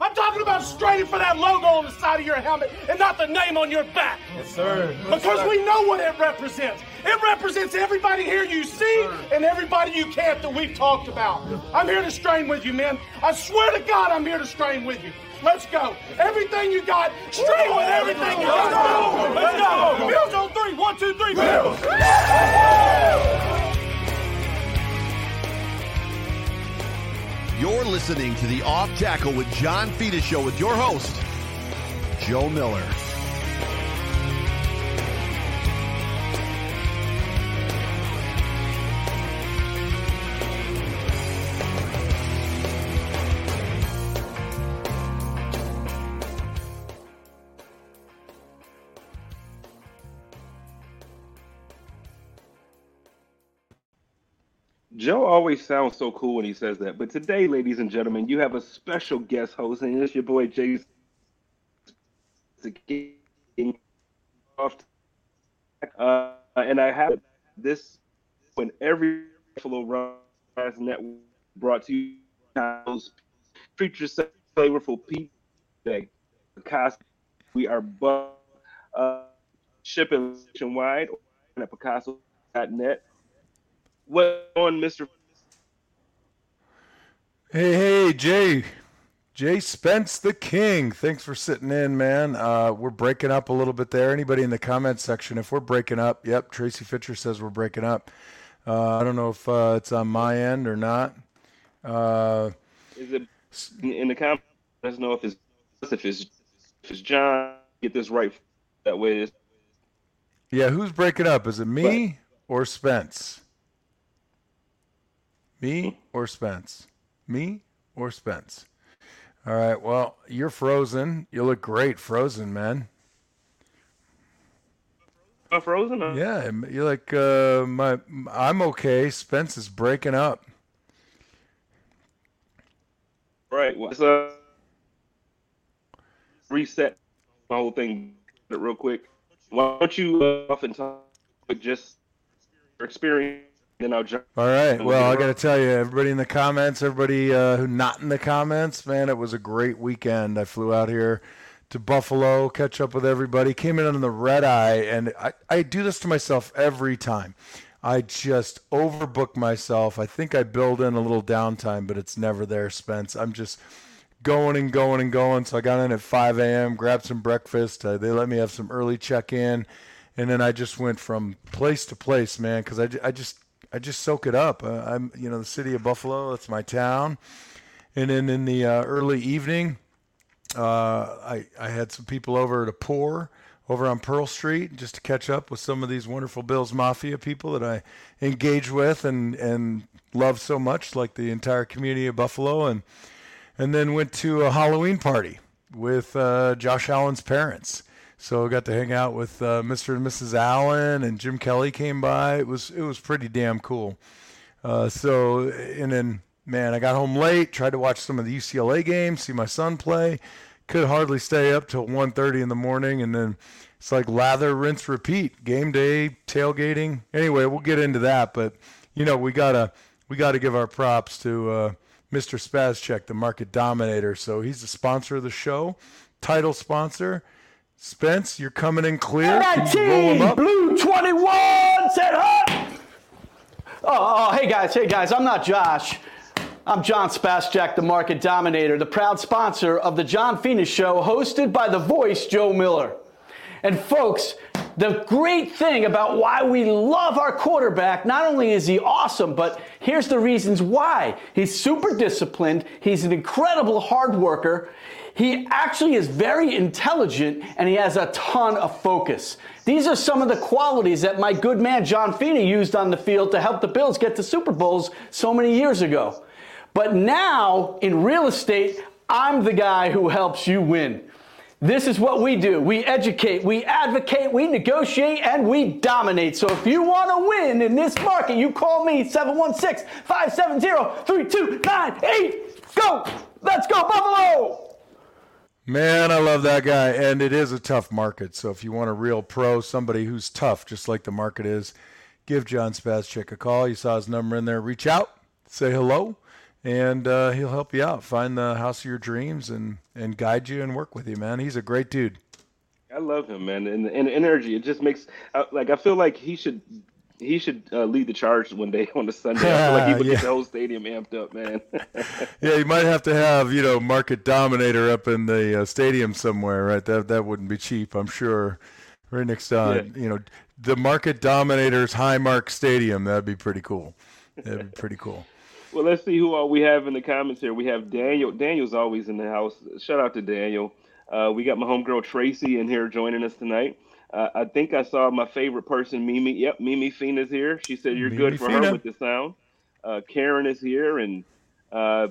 I'm talking about straining for that logo on the side of your helmet and not the name on your back. Yes, sir. Because we know what it represents. It represents everybody here you see and everybody you can't that we've talked about. I'm here to strain with you, men. I swear to God, I'm here to strain with you. Let's go. Everything you got, strain with everything you got. Let's go. Bills on three. One, two, three. Bills. You're listening to the Off Tackle with John Fina Show with your host, Joe Miller. Joe always sounds so cool when he says that. But today, ladies and gentlemen, you have a special guest host, and it's your boy Jay. Uh, and I have this when every Buffalo Rise Network brought to you those feature flavorful because we are uh, shipping nationwide at Picasso.net what on, Mister? Hey, hey, Jay, Jay Spence, the King. Thanks for sitting in, man. Uh, we're breaking up a little bit there. Anybody in the comment section, if we're breaking up, yep. Tracy Fitcher says we're breaking up. Uh, I don't know if uh, it's on my end or not. Uh, Is it in the comment? Let us know if it's if it's if it's John. Get this right. That way. Yeah, who's breaking up? Is it me or Spence? Me or Spence? Me or Spence? All right. Well, you're frozen. You look great, frozen, man. I'm frozen. Huh? Yeah, you're like uh, my. I'm okay. Spence is breaking up. Right. Well, so reset my whole thing real quick. Why don't you uh, off and talk just experience then I'll jump. All right. Well, I got to tell you, everybody in the comments, everybody uh, who not in the comments, man, it was a great weekend. I flew out here to Buffalo, catch up with everybody, came in on the red eye, and I, I do this to myself every time. I just overbook myself. I think I build in a little downtime, but it's never there, Spence. I'm just going and going and going. So I got in at 5 a.m., grabbed some breakfast. Uh, they let me have some early check in. And then I just went from place to place, man, because I, I just I just soak it up. Uh, I'm, you know, the city of Buffalo. That's my town. And then in the uh, early evening, uh, I I had some people over to pour over on Pearl Street just to catch up with some of these wonderful Bills Mafia people that I engage with and and love so much, like the entire community of Buffalo, and and then went to a Halloween party with uh, Josh Allen's parents. So I got to hang out with uh, Mr. and Mrs. Allen, and Jim Kelly came by. It was it was pretty damn cool. Uh, so and then man, I got home late. Tried to watch some of the UCLA games, see my son play. Could hardly stay up till 1:30 in the morning, and then it's like lather, rinse, repeat. Game day, tailgating. Anyway, we'll get into that, but you know we gotta we gotta give our props to uh, Mr. Spazcheck, the market dominator. So he's the sponsor of the show, title sponsor. Spence, you're coming in clear. Can you roll him up? Blue 21 set up. Oh, oh, oh, hey guys, hey guys, I'm not Josh. I'm John Spazcheck, the market dominator, the proud sponsor of the John Fina Show, hosted by the voice Joe Miller. And folks, the great thing about why we love our quarterback, not only is he awesome, but here's the reasons why. He's super disciplined, he's an incredible hard worker, he actually is very intelligent and he has a ton of focus. These are some of the qualities that my good man John Fina used on the field to help the Bills get to Super Bowls so many years ago. But now in real estate, I'm the guy who helps you win. This is what we do. We educate, we advocate, we negotiate, and we dominate. So if you want to win in this market, you call me 716 570 3298. Go! Let's go, Buffalo! Man, I love that guy. And it is a tough market. So if you want a real pro, somebody who's tough, just like the market is, give John Spazcheck a call. You saw his number in there. Reach out, say hello, and uh, he'll help you out, find the house of your dreams, and and guide you and work with you, man. He's a great dude. I love him, man, and and energy. It just makes uh, like I feel like he should he should uh, lead the charge one day on a Sunday. I feel like he would Yeah. get the whole stadium amped up, man. Yeah, you might have to have you know Market Dominator up in the uh, stadium somewhere, right? That that wouldn't be cheap, I'm sure. Right next to Yeah. you know the Market Dominator's Highmark Stadium. That'd be pretty cool. That'd be pretty cool. Well, let's see who all we have in the comments here. We have Daniel. Daniel's always in the house. Shout out to Daniel. Uh, we got my homegirl Tracy in here joining us tonight. Uh, I think I saw my favorite person, Mimi. Yep, Mimi Fina's here. She said you're Mimi good for Fina. her with the sound. Uh, Karen is here, and uh,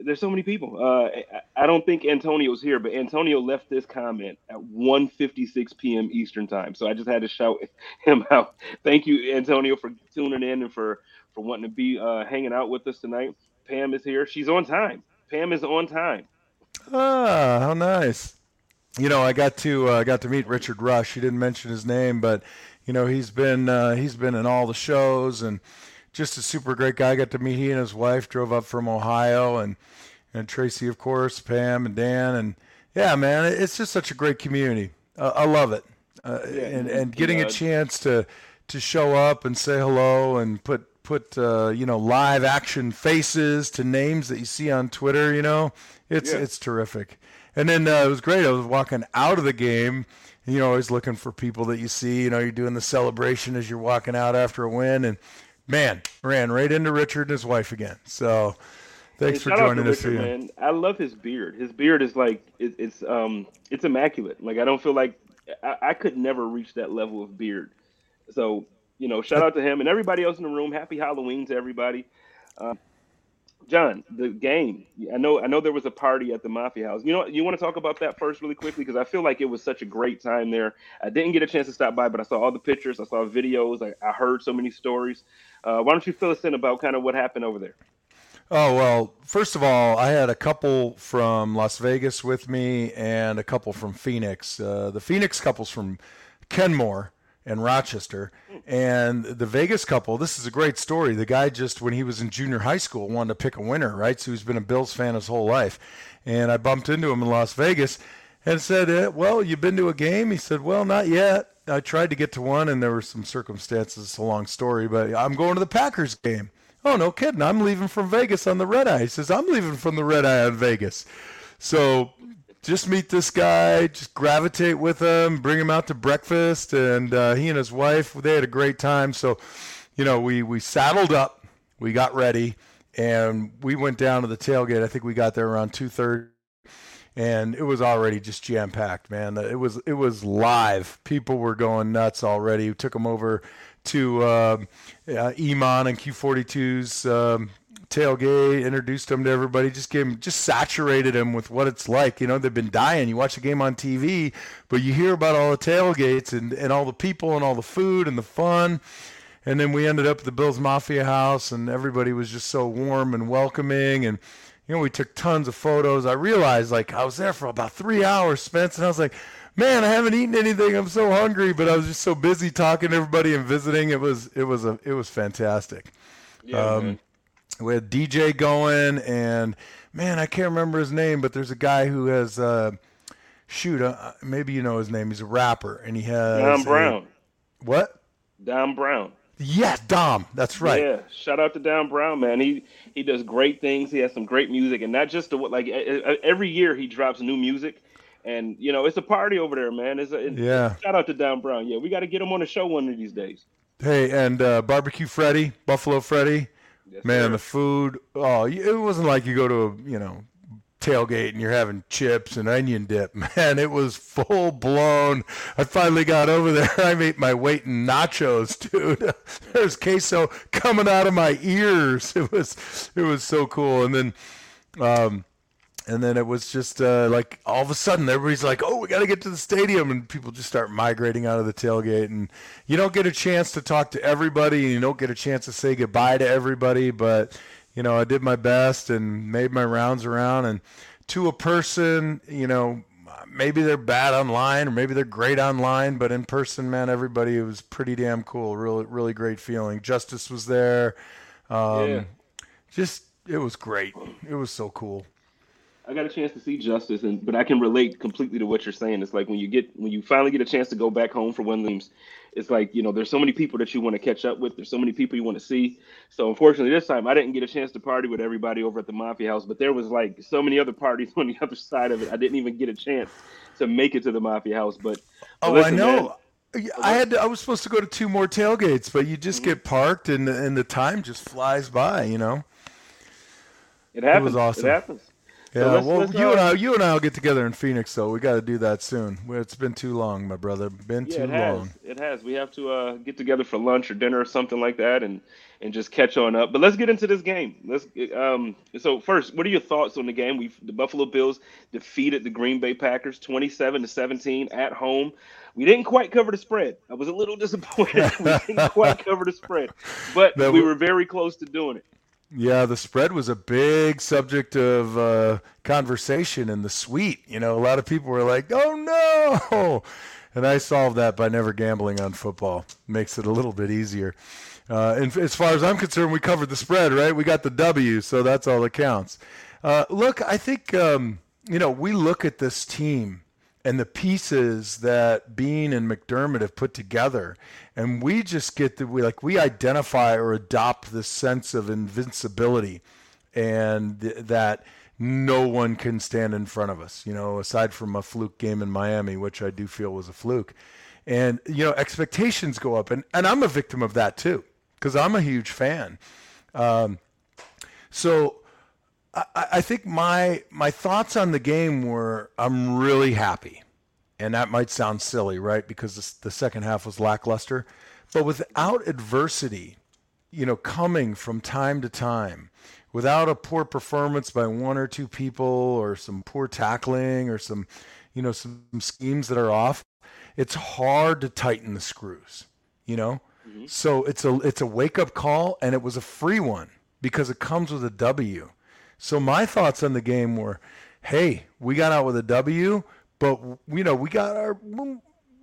there's so many people. Uh, I, I don't think Antonio's here, but Antonio left this comment at 1:56 p.m. Eastern time, so I just had to shout him out. Thank you, Antonio, for tuning in and for for wanting to be uh, hanging out with us tonight. Pam is here. She's on time. Pam is on time. Ah, how nice. You know, I got to uh, got to meet Richard Rush. You didn't mention his name, but you know he's been uh, he's been in all the shows and just a super great guy. I got to meet he and his wife drove up from Ohio and and Tracy, of course, Pam and Dan, and yeah, man, it's just such a great community. Uh, I love it, uh, and and getting a uh, chance to to show up and say hello and put put uh, you know live action faces to names that you see on Twitter. You know, it's Yeah. it's terrific. And then uh, it was great. I was walking out of the game. And, you know, always looking for people that you see. You know, you're doing the celebration as you're walking out after a win, and man, ran right into Richard and his wife again. So, thanks Hey, for joining us Richard, man. I love his beard. His beard is like it, it's um it's immaculate. Like I don't feel like I, I could never reach that level of beard. So you know, shout out to him and everybody else in the room. Happy Halloween to everybody. Uh, John, the game. I know. I know there was a party at the Mafia House. You know, you want to talk about that first, really quickly, because I feel like it was such a great time there. I didn't get a chance to stop by, but I saw all the pictures. I saw videos. I, I heard so many stories. Uh, why don't you fill us in about kind of what happened over there? Oh, well, first of all, I had a couple from Las Vegas with me and a couple from Phoenix. Uh, the Phoenix couple's from Kenmore and Rochester. And the Vegas couple, this is a great story. The guy just, when he was in junior high school, wanted to pick a winner, right? So he's been a Bills fan his whole life. And I bumped into him in Las Vegas and said, eh, Well, you've been to a game? He said, Well, not yet. I tried to get to one, and there were some circumstances. It's a long story, but I'm going to the Packers game. Oh, no kidding. I'm leaving from Vegas on the red eye. He says, I'm leaving from the red eye on Vegas. So just meet this guy, just gravitate with him, bring him out to breakfast. And uh, he and his wife, they had a great time. So, you know, we, we saddled up, we got ready, and we went down to the tailgate. I think we got there around 2.30 and it was already just jam packed, man. It was it was live. People were going nuts already. We took them over to um uh, Iman and Q42's um, tailgate, introduced them to everybody, just gave 'em- just saturated them with what it's like. You know, they've been dying. You watch the game on TV, but you hear about all the tailgates and, and all the people and all the food and the fun. And then we ended up at the Bills Mafia house, and everybody was just so warm and welcoming. And you know, we took tons of photos. I realized like I was there for about three hours, Spence, and I was like, man, I haven't eaten anything. I'm so hungry, but I was just so busy talking to everybody and visiting. It was it was a it was fantastic. Yeah, Um. We had DJ going, and man, I can't remember his name, but there's a guy who has uh, shoot, uh, maybe you know his name. He's a rapper, and he has Don a- Brown. what? Don Brown. Yes, Dom. That's right. Yeah, shout out to Don Brown, man. He he does great things. He has some great music, and not just the what like. Every year he drops new music, and you know it's a party over there, man. It's a, Yeah. Shout out to Don Brown. Yeah, we got to get him on the show one of these days. Hey, and uh, barbecue Freddy, Buffalo Freddy. Yes, Man, sir. the food. Oh, it wasn't like you go to a you know tailgate and you're having chips and onion dip. Man, it was full blown. I finally got over there. I ate my weight in nachos, dude. There's queso coming out of my ears. It was it was so cool. And then um and then it was just uh, like all of a sudden everybody's like, "Oh, we got to get to the stadium," and people just start migrating out of the tailgate, and you don't get a chance to talk to everybody, and you don't get a chance to say goodbye to everybody. But you know, I did my best and made my rounds around, and to a person, you know, maybe they're bad online or maybe they're great online, but in person, man, everybody was pretty damn cool. Really, really great feeling. Justice was there. Um, Yeah. just it was great. It was so cool. I got a chance to see Justice, and but I can relate completely to what you're saying. It's like when you get when you finally get a chance to go back home for one of it's like you know there's so many people that you want to catch up with. There's so many people you want to see. So unfortunately, this time I didn't get a chance to party with everybody over at the Mafia House, but there was like so many other parties on the other side of it. I didn't even get a chance to make it to the Mafia House. But oh, listen, I know. Man, I had to, I was supposed to go to two more tailgates, but you just mm-hmm. get parked and and the time just flies by. You know. It happens. It was awesome. It happens. Yeah, so let's, well, let's, you uh, and I, you and I will get together in Phoenix, though. We got to do that soon. It's been too long, my brother. Been yeah, too it has. long. It has. We have to uh, get together for lunch or dinner or something like that, and and just catch on up. But let's get into this game. Let's. Um. So first, what are your thoughts on the game? We the Buffalo Bills defeated the Green Bay Packers, twenty-seven to seventeen at home. We didn't quite cover the spread. I was a little disappointed. we didn't quite cover the spread, but we were very close to doing it. Yeah, the spread was a big subject of uh, conversation in the suite. You know, a lot of people were like, "Oh no," and I solved that by never gambling on football. Makes it a little bit easier. Uh, and as far as I'm concerned, we covered the spread, right? We got the W, so that's all that counts. Uh, look, I think um, you know we look at this team and the pieces that Beane and McDermott have put together. And we just get the we like we identify or adopt this sense of invincibility and th- that no one can stand in front of us, you know, aside from a fluke game in Miami, which I do feel was a fluke. And, you know, expectations go up. And, and I'm a victim of that too, because I'm a huge fan. Um, so I, I think my my thoughts on the game were I'm really happy, and that might sound silly, right? Because the, the second half was lackluster, but without adversity, you know, coming from time to time, without a poor performance by one or two people, or some poor tackling, or some, you know, some schemes that are off, it's hard to tighten the screws. You know, mm-hmm. so it's a it's a wake up call, and it was a free one because it comes with a W. So my thoughts on the game were, hey, we got out with a W, but you know we got our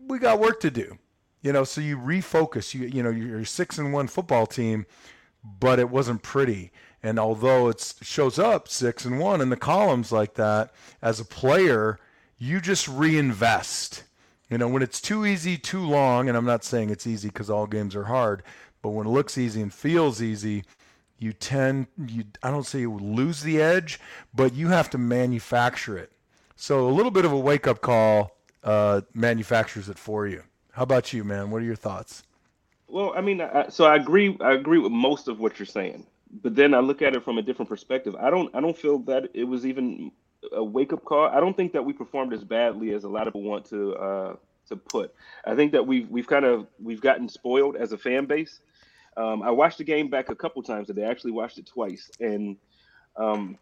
we got work to do. You know, so you refocus. You you know you're a six and one football team, but it wasn't pretty. And although it shows up six and one in the columns like that, as a player, you just reinvest. You know, when it's too easy, too long, and I'm not saying it's easy because all games are hard, but when it looks easy and feels easy, you tend you I don't say you lose the edge, but you have to manufacture it. So a little bit of a wake up call uh, manufactures it for you. How about you, man? What are your thoughts? Well, I mean, I, so I agree. I agree with most of what you're saying, but then I look at it from a different perspective. I don't. I don't feel that it was even a wake up call. I don't think that we performed as badly as a lot of people want to uh, to put. I think that we've we've kind of we've gotten spoiled as a fan base um, I watched the game back a couple times today. I actually watched it twice, and um,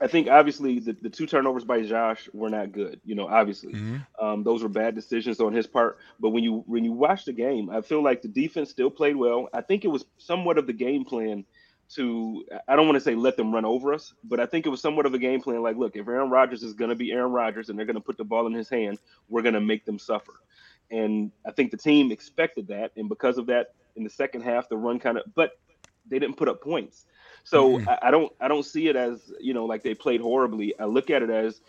I think obviously the, the two turnovers by Josh were not good. You know, obviously mm-hmm. um, those were bad decisions on his part. But when you when you watch the game, I feel like the defense still played well. I think it was somewhat of the game plan to I don't want to say let them run over us, but I think it was somewhat of a game plan. Like, look, if Aaron Rodgers is going to be Aaron Rodgers and they're going to put the ball in his hand, we're going to make them suffer. And I think the team expected that, and because of that, in the second half. The run kind of, but they didn't put up points. So mm-hmm. I, I, don't I don't see it as you know like they played horribly. I look at it as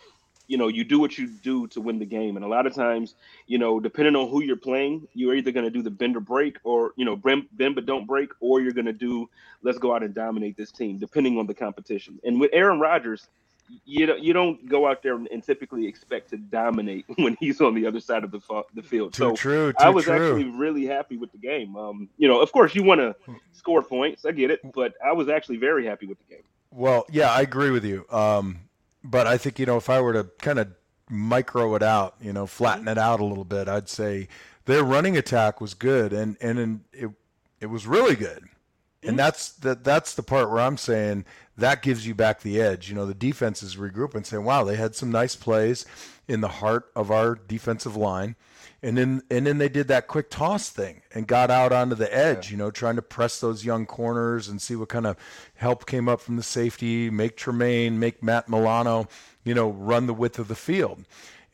you know you do what you do to win the game, and a lot of times you know depending on who you're playing, you're either going to do the bend or break, or you know bend, bend but don't break, or you're going to do let's go out and dominate this team, depending on the competition. And with Aaron Rodgers, you don't you don't go out there and typically expect to dominate when he's on the other side of the the field. Too so true. Too I was true. actually really happy with the game. Um, you know, of course, you want to score points. I get it, but I was actually very happy with the game. Well, yeah, I agree with you. Um, but I think you know if I were to kind of micro it out, you know, flatten it out a little bit, I'd say their running attack was good, and and and it it was really good. And mm-hmm. that's that that's the part where I'm saying that gives you back the edge. You know, the defenses regroup and say, "Wow, they had some nice plays in the heart of our defensive line." And then and then they did that quick toss thing and got out onto the edge, yeah. you know, trying to press those young corners and see what kind of help came up from the safety, make Tremaine, make Matt Milano, you know, run the width of the field.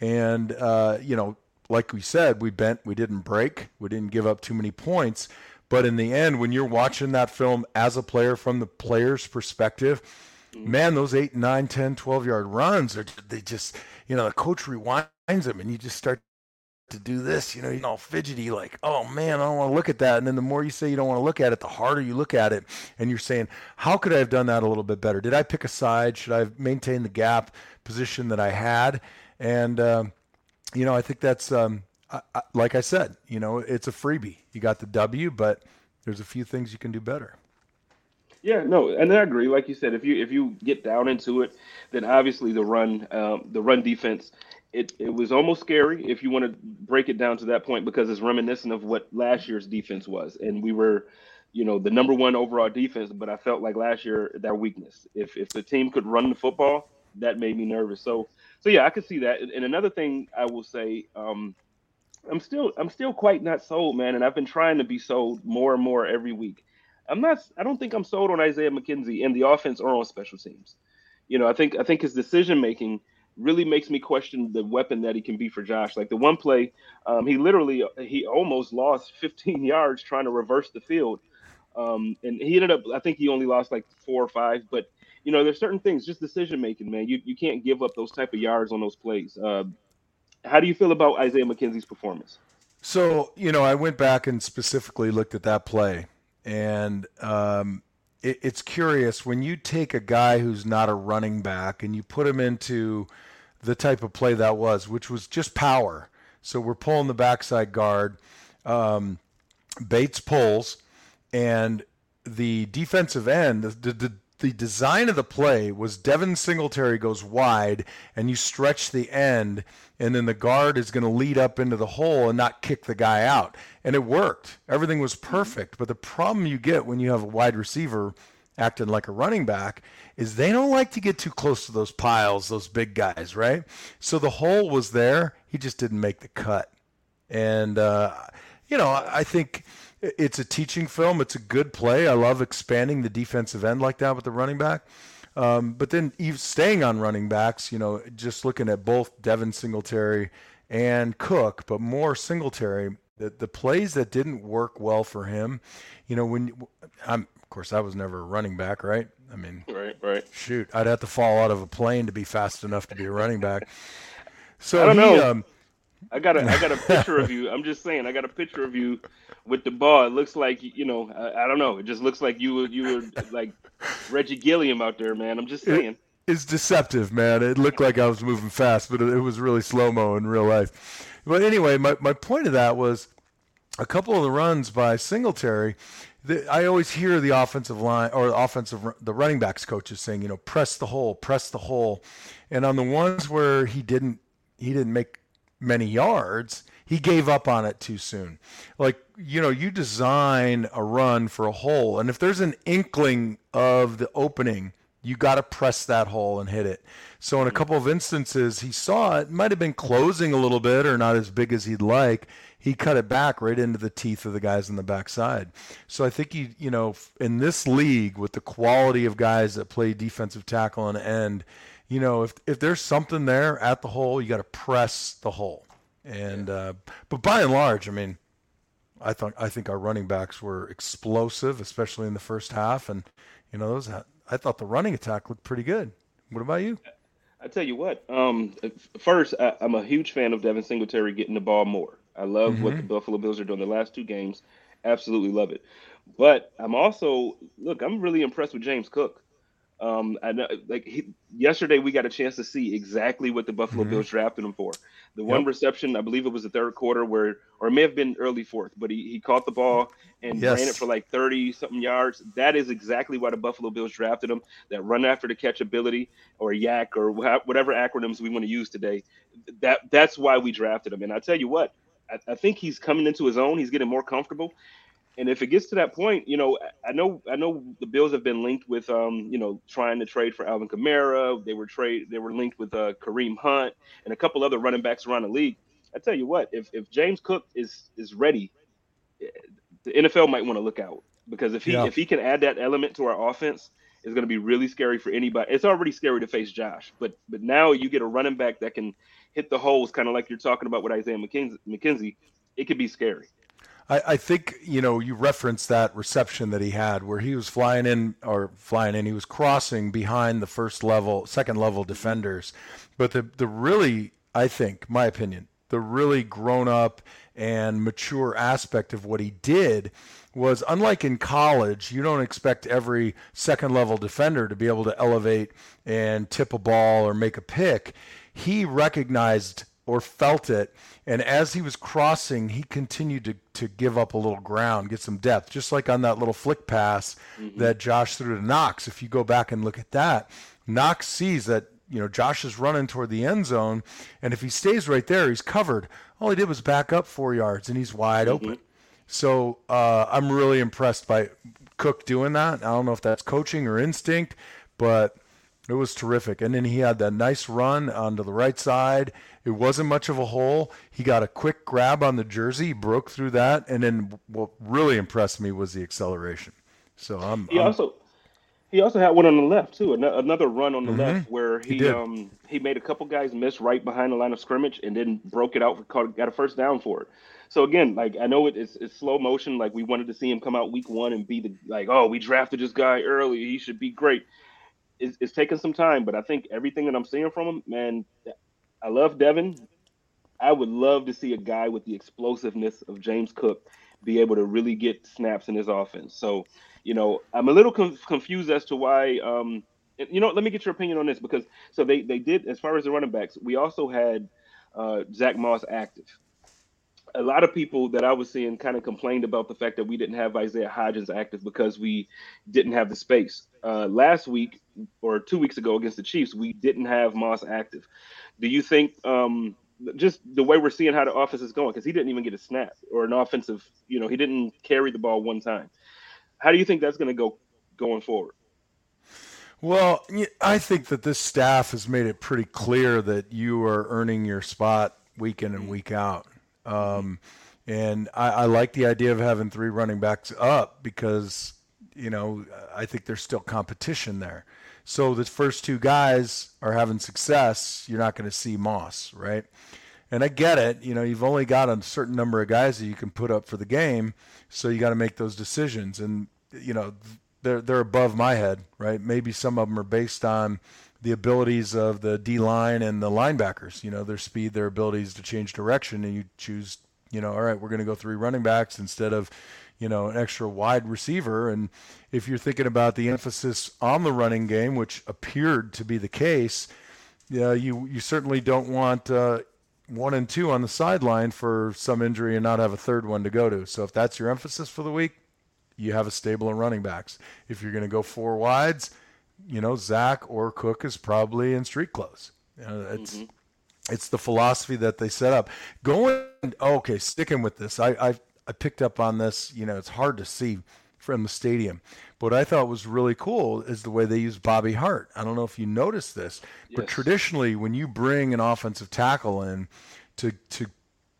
And uh, you know, like we said, we bent, we didn't break, we didn't give up too many points, But in the end, when you're watching that film as a player from the player's perspective, man, those eight, nine, 10, 12 yard runs are they just, you know, the coach rewinds them and you just start to do this, you know, you're all fidgety, like, oh man, I don't want to look at that. And then the more you say you don't want to look at it, the harder you look at it. And you're saying, how could I have done that a little bit better? Did I pick a side? Should I have maintained the gap position that I had? And, um, you know, I think that's, um, I, like I said, you know, it's a freebie. You got the W, but there's a few things you can do better. Yeah, no, and I agree. Like you said, if you if you get down into it, then obviously the run um, the run defense it, it was almost scary if you want to break it down to that point because it's reminiscent of what last year's defense was, and we were, you know, the number one overall defense. But I felt like last year their weakness. If if the team could run the football, that made me nervous. So so yeah, I could see that. And another thing I will say, um, I'm still I'm still quite not sold, man, and I've been trying to be sold more and more every week. I'm not. I don't think I'm sold on Isaiah McKenzie in the offense or on special teams. You know, I think I think his decision making really makes me question the weapon that he can be for Josh. Like the one play, um, he literally he almost lost 15 yards trying to reverse the field, um, and he ended up. I think he only lost like four or five, but you know, there's certain things, just decision making, man. You you can't give up those type of yards on those plays. Uh, how do you feel about Isaiah McKenzie's performance? So you know, I went back and specifically looked at that play, and um, it, it's curious when you take a guy who's not a running back and you put him into the type of play that was, which was just power. So we're pulling the backside guard. Um, Bates pulls, and the defensive end, the, the, the design of the play was Devin Singletary goes wide, and you stretch the end, and then the guard is going to lead up into the hole and not kick the guy out. And it worked. Everything was perfect. But the problem you get when you have a wide receiver acting like a running back is they don't like to get too close to those piles, those big guys, right? So the hole was there. He just didn't make the cut. And, uh, you know, I think it's a teaching film. It's a good play. I love expanding the defensive end like that with the running back. Um, but then staying on running backs, you know, just looking at both Devin Singletary and Cook, but more Singletary, the, the plays that didn't work well for him, you know, when I'm, of course, I was never a running back, right? I mean, right, right. Shoot, I'd have to fall out of a plane to be fast enough to be a running back. So I don't he, know. Um, I got a I got a picture of you. I'm just saying, I got a picture of you with the ball. It looks like you know, I, I don't know. It just looks like you were you were like Reggie Gilliam out there, man. I'm just saying. it's deceptive, man. It looked like I was moving fast, but it was really slow mo in real life. But anyway, my my point of that was a couple of the runs by Singletary. The, I always hear the offensive line or the offensive the running backs coaches saying, you know, press the hole, press the hole, and on the ones where he didn't he didn't make many yards, he gave up on it too soon. Like, you know, you design a run for a hole, and if there's an inkling of the opening, you got to press that hole and hit it. So, in a couple of instances, he saw it, might have been closing a little bit or not as big as he'd like. He cut it back right into the teeth of the guys on the backside. So, I think he, you know, in this league with the quality of guys that play defensive tackle and end, you know, if if there's something there at the hole, you got to press the hole. And uh, but by and large, I mean, I thought I think our running backs were explosive, especially in the first half, and you know those. I thought the running attack looked pretty good. What about you? I tell you what. Um, first, I, am a huge fan of Devin Singletary getting the ball more. I love mm-hmm. what the Buffalo Bills are doing the last two games. Absolutely love it. But I'm also look. I'm really impressed with James Cook. Um, I know, like he, yesterday, we got a chance to see exactly what the Buffalo mm-hmm. Bills drafted him for. The one yep. reception, I believe it was the third quarter, where or it may have been early fourth, but he, he caught the ball and yes. ran it for like thirty something yards. That is exactly why the Buffalo Bills drafted him. That run after the catch ability, or YAC, or whatever acronyms we want to use today. That that's why we drafted him. And I tell you what, I, I think he's coming into his own. He's getting more comfortable and if it gets to that point, you know, I know I know the Bills have been linked with, um, you know, trying to trade for Alvin Kamara. They were trade they were linked with uh, Kareem Hunt and a couple other running backs around the league. I tell you what, if if James Cook is is ready, the NFL might want to look out because if he yeah. if he can add that element to our offense, it's going to be really scary for anybody. It's already scary to face Josh, but but now you get a running back that can hit the holes, kind of like you're talking about with Isaiah McKenzie. McKenzie it could be scary. I, I think you know you referenced that reception that he had where he was flying in or flying in. He was crossing behind the first level, second level defenders. But the the really, I think, my opinion, the really grown up and mature aspect of what he did was unlike in college, you don't expect every second level defender to be able to elevate and tip a ball or make a pick. He recognized or felt it. And as he was crossing, he continued to, to give up a little ground, get some depth, just like on that little flick pass mm-hmm. that Josh threw to Knox. If you go back and look at that, Knox sees that you know Josh is running toward the end zone, and if he stays right there, he's covered. All he did was back up four yards, and he's wide mm-hmm. open. So uh, I'm really impressed by Cook doing that. I don't know if that's coaching or instinct, but it was terrific. And then he had that nice run onto the right side. It wasn't much of a hole. He got a quick grab on the jersey, broke through that, and then what really impressed me was the acceleration. So I'm. He I'm, also he also had one on the left too. Another run on the mm-hmm. left where he, he um he made a couple guys miss right behind the line of scrimmage and then broke it out for got a first down for it. So again, like I know it, it's it's slow motion. Like we wanted to see him come out week one and be the like, oh, we drafted this guy early. He should be great. It's, it's taking some time, but I think everything that I'm seeing from him, man, I love Devin. I would love to see a guy with the explosiveness of James Cook be able to really get snaps in his offense. So, you know, I'm a little conf- confused as to why. Um, you know, let me get your opinion on this because so they they did as far as the running backs. We also had uh, Zack Moss active a lot of people that I was seeing kind of complained about the fact that we didn't have Isaiah Hodgins active because we didn't have the space. Uh, last week or two weeks ago against the Chiefs, we didn't have Moss active. Do you think um, just the way we're seeing how the offense is going, because he didn't even get a snap or an offensive, you know, he didn't carry the ball one time. How do you think that's going to go going forward? Well, I think that this staff has made it pretty clear that you are earning your spot week in and week out. Um, and I, I like the idea of having three running backs up because, you know, I think there's still competition there. So the first two guys are having success. You're not going to see Moss, right? And I get it. You know, you've only got a certain number of guys that you can put up for the game, so you got to make those decisions. And you know, they're they're above my head, right? Maybe some of them are based on the abilities of the D line and the linebackers. You know, their speed, their abilities to change direction, and you choose, you know, all right, we're going to go three running backs instead of, you know, an extra wide receiver. And if you're thinking about the emphasis on the running game, which appeared to be the case, yeah, you you certainly don't want. Uh, one and two on the sideline for some injury and not have a third one to go to. So if that's your emphasis for the week, you have a stable of running backs. If you're going to go four wides, you know, Zack or Cook is probably in street clothes. You know, it's mm-hmm. it's the philosophy that they set up. Going okay, sticking with this. I, I I picked up on this. You know, it's hard to see from the stadium. But what I thought was really cool is the way they use Bobby Hart. I don't know if you noticed this, yes. but traditionally, when you bring an offensive tackle in to to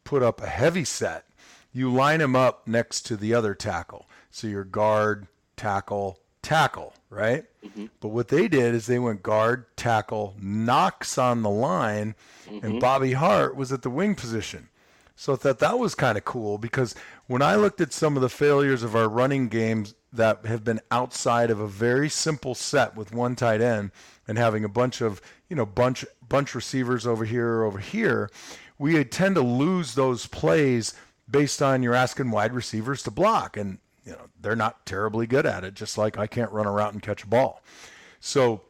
put up a heavy set, you line him up next to the other tackle. So your guard, tackle, tackle, right? Mm-hmm. But what they did is they went guard, tackle, Knox on the line, mm-hmm. and Bobby Hart was at the wing position. So I thought that was kind of cool because when I looked at some of the failures of our running games that have been outside of a very simple set with one tight end and having a bunch of, you know, bunch bunch receivers over here over here, we tend to lose those plays based on you're asking wide receivers to block. And you know, they're not terribly good at it, just like I can't run around and catch a ball. So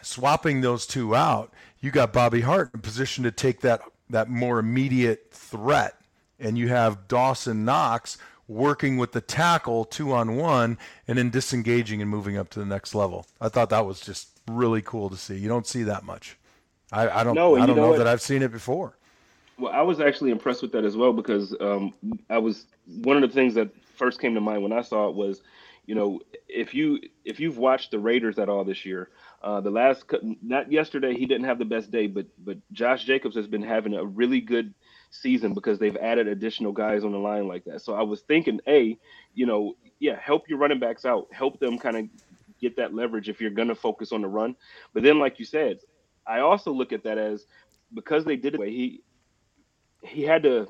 swapping those two out, you got Bobby Hart in position to take that that more immediate threat. And you have Dawson Knox working with the tackle two on one and then disengaging and moving up to the next level. I thought that was just really cool to see. You don't see that much. I, I don't no, I don't know, know that I've seen it before. Well, I was actually impressed with that as well because um, I was one of the things that first came to mind when I saw it was, you know, if you if you've watched the Raiders at all this year, uh, the last not yesterday he didn't have the best day, but but Josh Jacobs has been having a really good season because they've added additional guys on the line like that. So I was thinking, a, you know, yeah, help your running backs out, help them kind of get that leverage if you're going to focus on the run. But then, like you said, I also look at that as because they did it, he he had to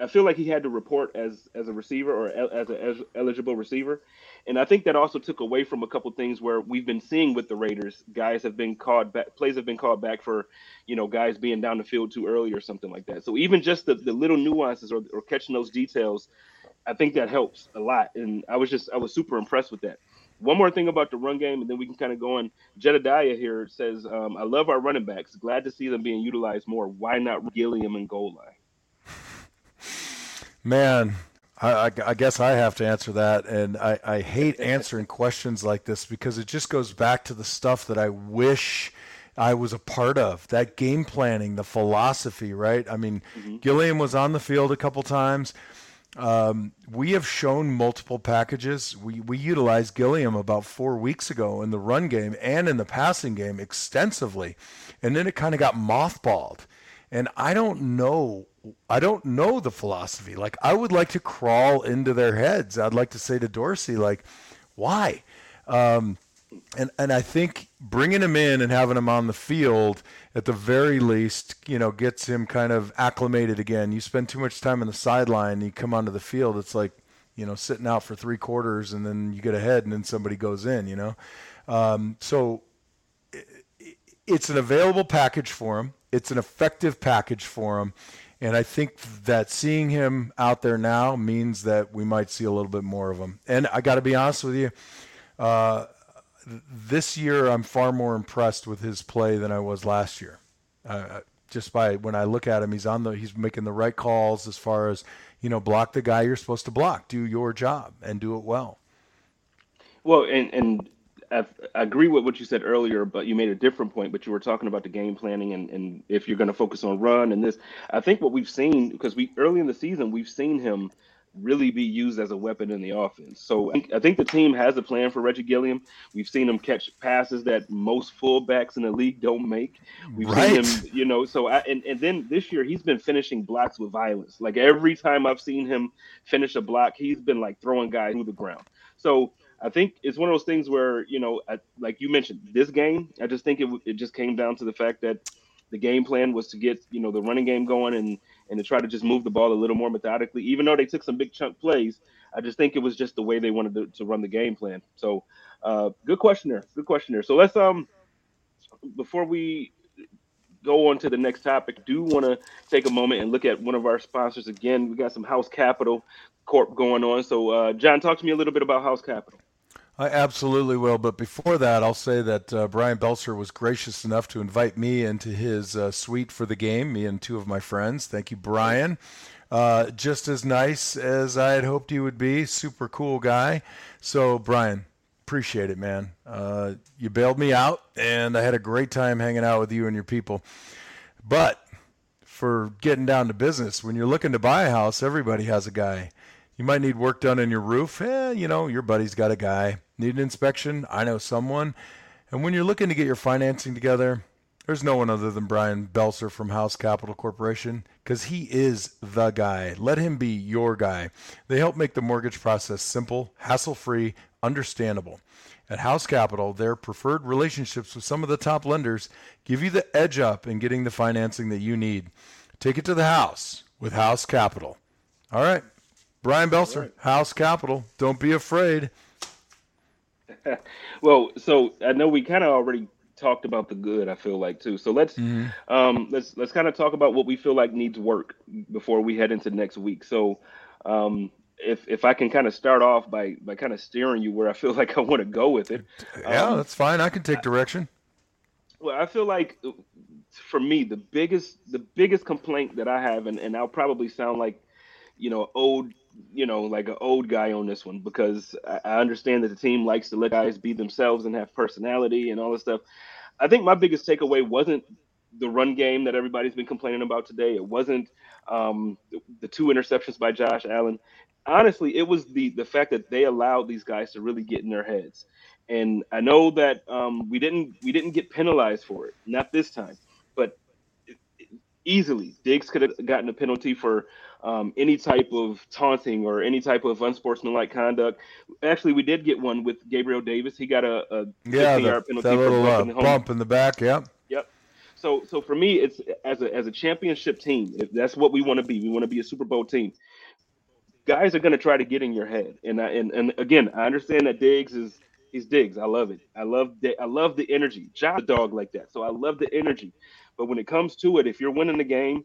I feel like he had to report as as a receiver or as an eligible receiver, and I think that also took away from a couple things where we've been seeing with the Raiders, guys have been called back, plays have been called back for, you know, guys being down the field too early or something like that. So even just the, the little nuances or, or catching those details, I think that helps a lot. And I was just I was super impressed with that. One more thing about the run game, and then we can kind of go on. Jedediah here says, um, "I love our running backs. Glad to see them being utilized more. Why not Gilliam and goal line?" Man, I, I, I, guess I have to answer that, and I, I hate answering questions like this because it just goes back to the stuff that I wish I was a part of. That game planning, the philosophy, right? I mean, mm-hmm. Gilliam was on the field a couple times. Um, we have shown multiple packages. We we utilized Gilliam about four weeks ago in the run game and in the passing game extensively, and then it kind of got mothballed. And I don't know I don't know the philosophy. Like I would like to crawl into their heads. I'd like to say to Dorsey, like, why? Um, and and I think bringing him in and having him on the field at the very least, you know, gets him kind of acclimated again. You spend too much time on the sideline, you come onto the field, it's like, you know, sitting out for three quarters, and then you get ahead, and then somebody goes in. You know, um, so it's an available package for him. It's an effective package for him and I think that seeing him out there now means that we might see a little bit more of him. And I got to be honest with you, uh, this year I'm far more impressed with his play than I was last year. Uh, just by when I look at him, he's on the he's making the right calls as far as you know, block the guy you're supposed to block, do your job, and do it well. Well, and and I, agree with what you said earlier, but you made a different point. But you were talking about the game planning and, and if you're going to focus on run and this. I think what we've seen because we early in the season we've seen him really be used as a weapon in the offense. So I think, I think the team has a plan for Reggie Gilliam. We've seen him catch passes that most fullbacks in the league don't make. We've right. seen him, you know. So I, and and then this year he's been finishing blocks with violence. Like every time I've seen him finish a block, he's been like throwing guys to the ground. So I think it's one of those things where you know, I, like you mentioned, this game. I just think it it just came down to the fact that the game plan was to get you know the running game going and and to try to just move the ball a little more methodically. Even though they took some big chunk plays, I just think it was just the way they wanted to, to run the game plan. So, uh, good question there. Good question there. So let's um before we go on to the next topic, do want to take a moment and look at one of our sponsors again. We got some House Capital Corp going on. So, uh, John, talk to me a little bit about House Capital. I absolutely will. But before that, I'll say that uh, Brian Belser was gracious enough to invite me into his uh, suite for the game, me and two of my friends. Thank you, Brian. Uh, just as nice as I had hoped he would be. Super cool guy. So, Brian, appreciate it, man. Uh, you bailed me out, and I had a great time hanging out with you and your people. But for getting down to business, when you're looking to buy a house, everybody has a guy. You might need work done on your roof. Eh, you know, your buddy's got a guy. Need an inspection? I know someone. And when you're looking to get your financing together, there's no one other than Brian Belser from House Capital Corporation because he is the guy. Let him be your guy. They help make the mortgage process simple, hassle free, understandable. At House Capital, their preferred relationships with some of the top lenders give you the edge up in getting the financing that you need. Take it to the house with House Capital. All right. Brian Belser, right. House Capital. Don't be afraid. well, so I know we kind of already talked about the good. I feel like too. So let's mm-hmm. um, let's let's kind of talk about what we feel like needs work before we head into next week. So um, if if I can kind of start off by by kind of steering you where I feel like I want to go with it. Yeah, um, that's fine. I can take direction. Well, I feel like for me the biggest the biggest complaint that I have, and, and I'll probably sound like you know old you know, like an old guy on this one because I understand that the team likes to let guys be themselves and have personality and all this stuff. I think my biggest takeaway wasn't the run game that everybody's been complaining about today. It wasn't um, the two interceptions by Josh Allen. Honestly, it was the the fact that they allowed these guys to really get in their heads. And I know that um, we didn't we didn't get penalized for it, not this time, but easily Diggs could have gotten a penalty for um, any type of taunting or any type of unsportsmanlike conduct. Actually, we did get one with Gabriel Davis. He got a, a yeah, the, penalty that little uh, bump in the back. Yep. Yep. So so for me, it's as a as a championship team. If that's what we want to be, we want to be a Super Bowl team. Guys are going to try to get in your head, and I, and and again, I understand that Diggs is he's Diggs. I love it. I love the, I love the energy. A dog like that, so I love the energy. But when it comes to it, if you're winning the game,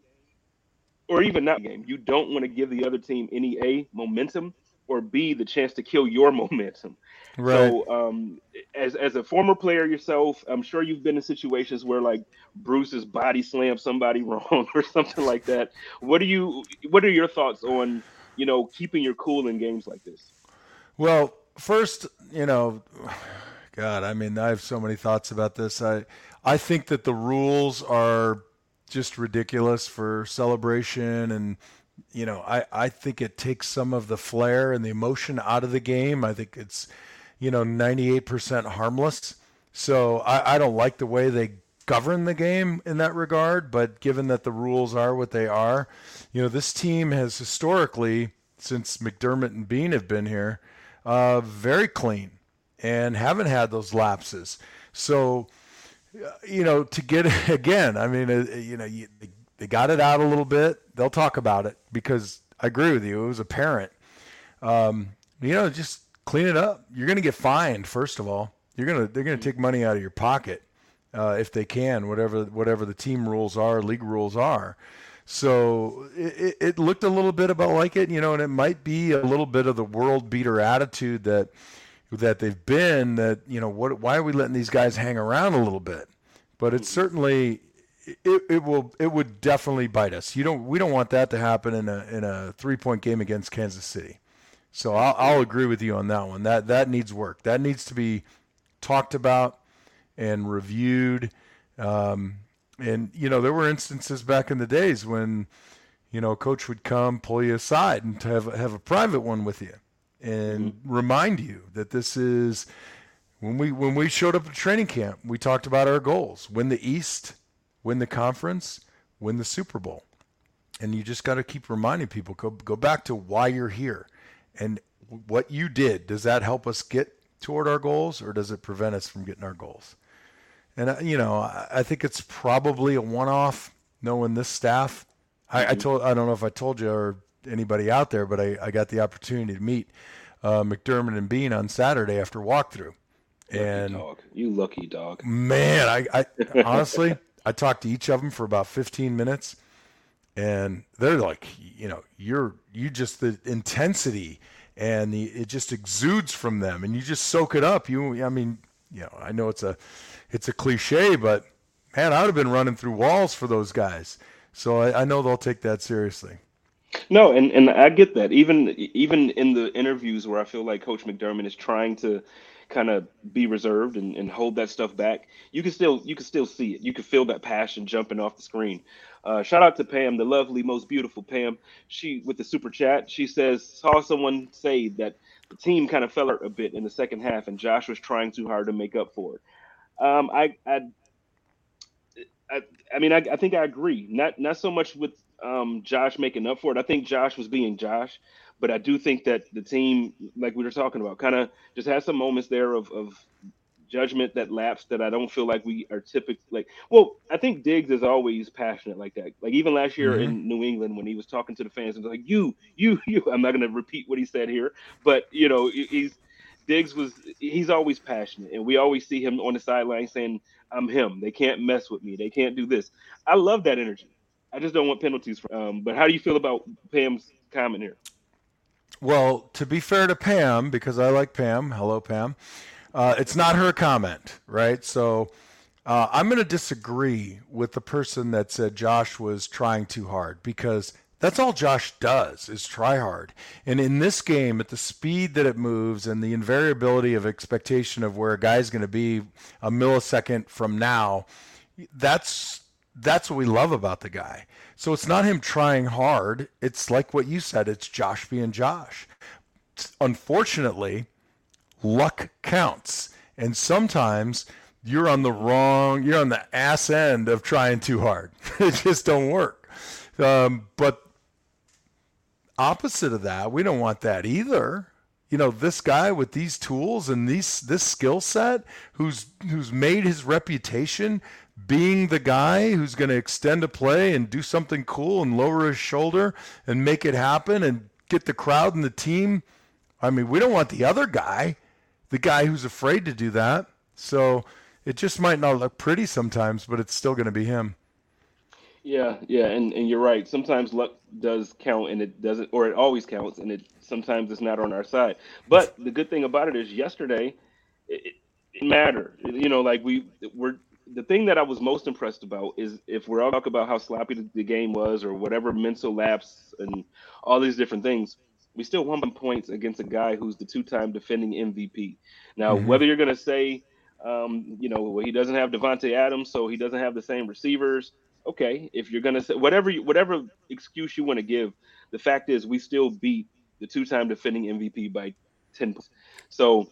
or even not game, you don't want to give the other team any a momentum or b the chance to kill your momentum. Right. So, um, as as a former player yourself, I'm sure you've been in situations where like Bruce's body slammed somebody wrong or something like that. What do you? What are your thoughts on you know keeping your cool in games like this? Well, first, you know, God, I mean, I have so many thoughts about this. I I think that the rules are just ridiculous for celebration and you know, I, I think it takes some of the flair and the emotion out of the game. I think it's you know, 98% harmless. So I, I don't like the way they govern the game in that regard. But given that the rules are what they are, you know, this team has historically, since McDermott and Beane have been here, uh, very clean and haven't had those lapses. So, you know, to get again, I mean, uh, you know, you, they got it out a little bit. They'll talk about it because I agree with you. It was apparent. Um, you know, just clean it up. You're going to get fined first of all. You're gonna they're going to take money out of your pocket uh, if they can, whatever whatever the team rules are, league rules are. So it, it looked a little bit about like it, you know, and it might be a little bit of the world beater attitude that that they've been. That you know, what why are we letting these guys hang around a little bit? But it's certainly it, it will it would definitely bite us. You don't we don't want that to happen in a in a three point game against Kansas City. So I'll, I'll agree with you on that one. That that needs work. That needs to be talked about and reviewed. Um, and you know, there were instances back in the days when you know, coach would come pull you aside and have have a private one with you and mm-hmm. remind you that this is when we when we showed up at training camp, we talked about our goals: win the East, win the conference, win the Super Bowl. And you just got to keep reminding people go go back to why you're here and what you did, does that help us get toward our goals or does it prevent us from getting our goals? And, uh, you know, I think it's probably a one off knowing this staff. I, I, told, I don't know if I told you or anybody out there, but I, I got the opportunity to meet uh, McDermott and Beane on Saturday after walkthrough. Lucky and dog. you lucky dog. Man, I, I honestly, I talked to each of them for about 15 minutes and they're like, you know, you're you just the intensity and the it just exudes from them, and you just soak it up. You, I mean, you know, I know it's a it's a cliche, but man, I would have been running through walls for those guys. So I, I know they'll take that seriously. No, and, and I get that. Even even in the interviews where I feel like Coach McDermott is trying to kind of be reserved and, and hold that stuff back, you can still you can still see it. You can feel that passion jumping off the screen. Uh, shout out to Pam, the lovely, most beautiful Pam. She with the super chat. She says saw someone say that the team kind of fell a bit in the second half, and Josh was trying too hard to make up for it. Um, I, I, I, I mean, I, I, think I agree. Not not so much with um, Josh making up for it. I think Josh was being Josh, but I do think that the team, like we were talking about, kind of just had some moments there of, of judgment that lapsed that I don't feel like we are typically like. Well, I think Diggs is always passionate like that. Like even last year mm-hmm. in New England when he was talking to the fans and like, "You, you, you." I'm not going to repeat what he said here, but you know, he's Diggs was he's always passionate, and we always see him on the sideline saying, "I'm him. They can't mess with me. They can't do this." I love that energy. I just don't want penalties. For, um, but how do you feel about Pam's comment here? Well, to be fair to Pam, because I like Pam. Hello, Pam. Uh, it's not her comment, right? So uh, I'm going to disagree with the person that said Josh was trying too hard because that's all Josh does is try hard. And in this game, at the speed that it moves and the invariability of expectation of where a guy's going to be a millisecond from now, that's that's what we love about the guy. So it's not him trying hard. It's like what you said. It's Josh being Josh. Unfortunately, luck counts. And sometimes you're on the wrong, you're on the ass end of trying too hard. it just don't work. Um, but opposite of that, we don't want that either. you know, this guy with these tools and these this skill set, who's who's made his reputation being the guy who's going to extend a play and do something cool and lower his shoulder and make it happen and get the crowd and the team. I mean, we don't want the other guy, the guy who's afraid to do that. So it just might not look pretty sometimes, but it's still going to be him. Yeah, yeah, and, and you're right. Sometimes luck does count, and it doesn't, or it always counts, and it sometimes it's not on our side. But the good thing about it is, yesterday, it, it mattered. You know, like we were. The thing that I was most impressed about is if we're all talk about how sloppy the, the game was, or whatever mental lapse and all these different things, we still won points against a guy who's the two-time defending MVP. Now, mm-hmm. whether you're going to say, um, you know, well, he doesn't have Davante Adams, so he doesn't have the same receivers okay, if you're gonna say whatever whatever excuse you want to give, the fact is we still beat the two-time defending MVP by ten. Points. So,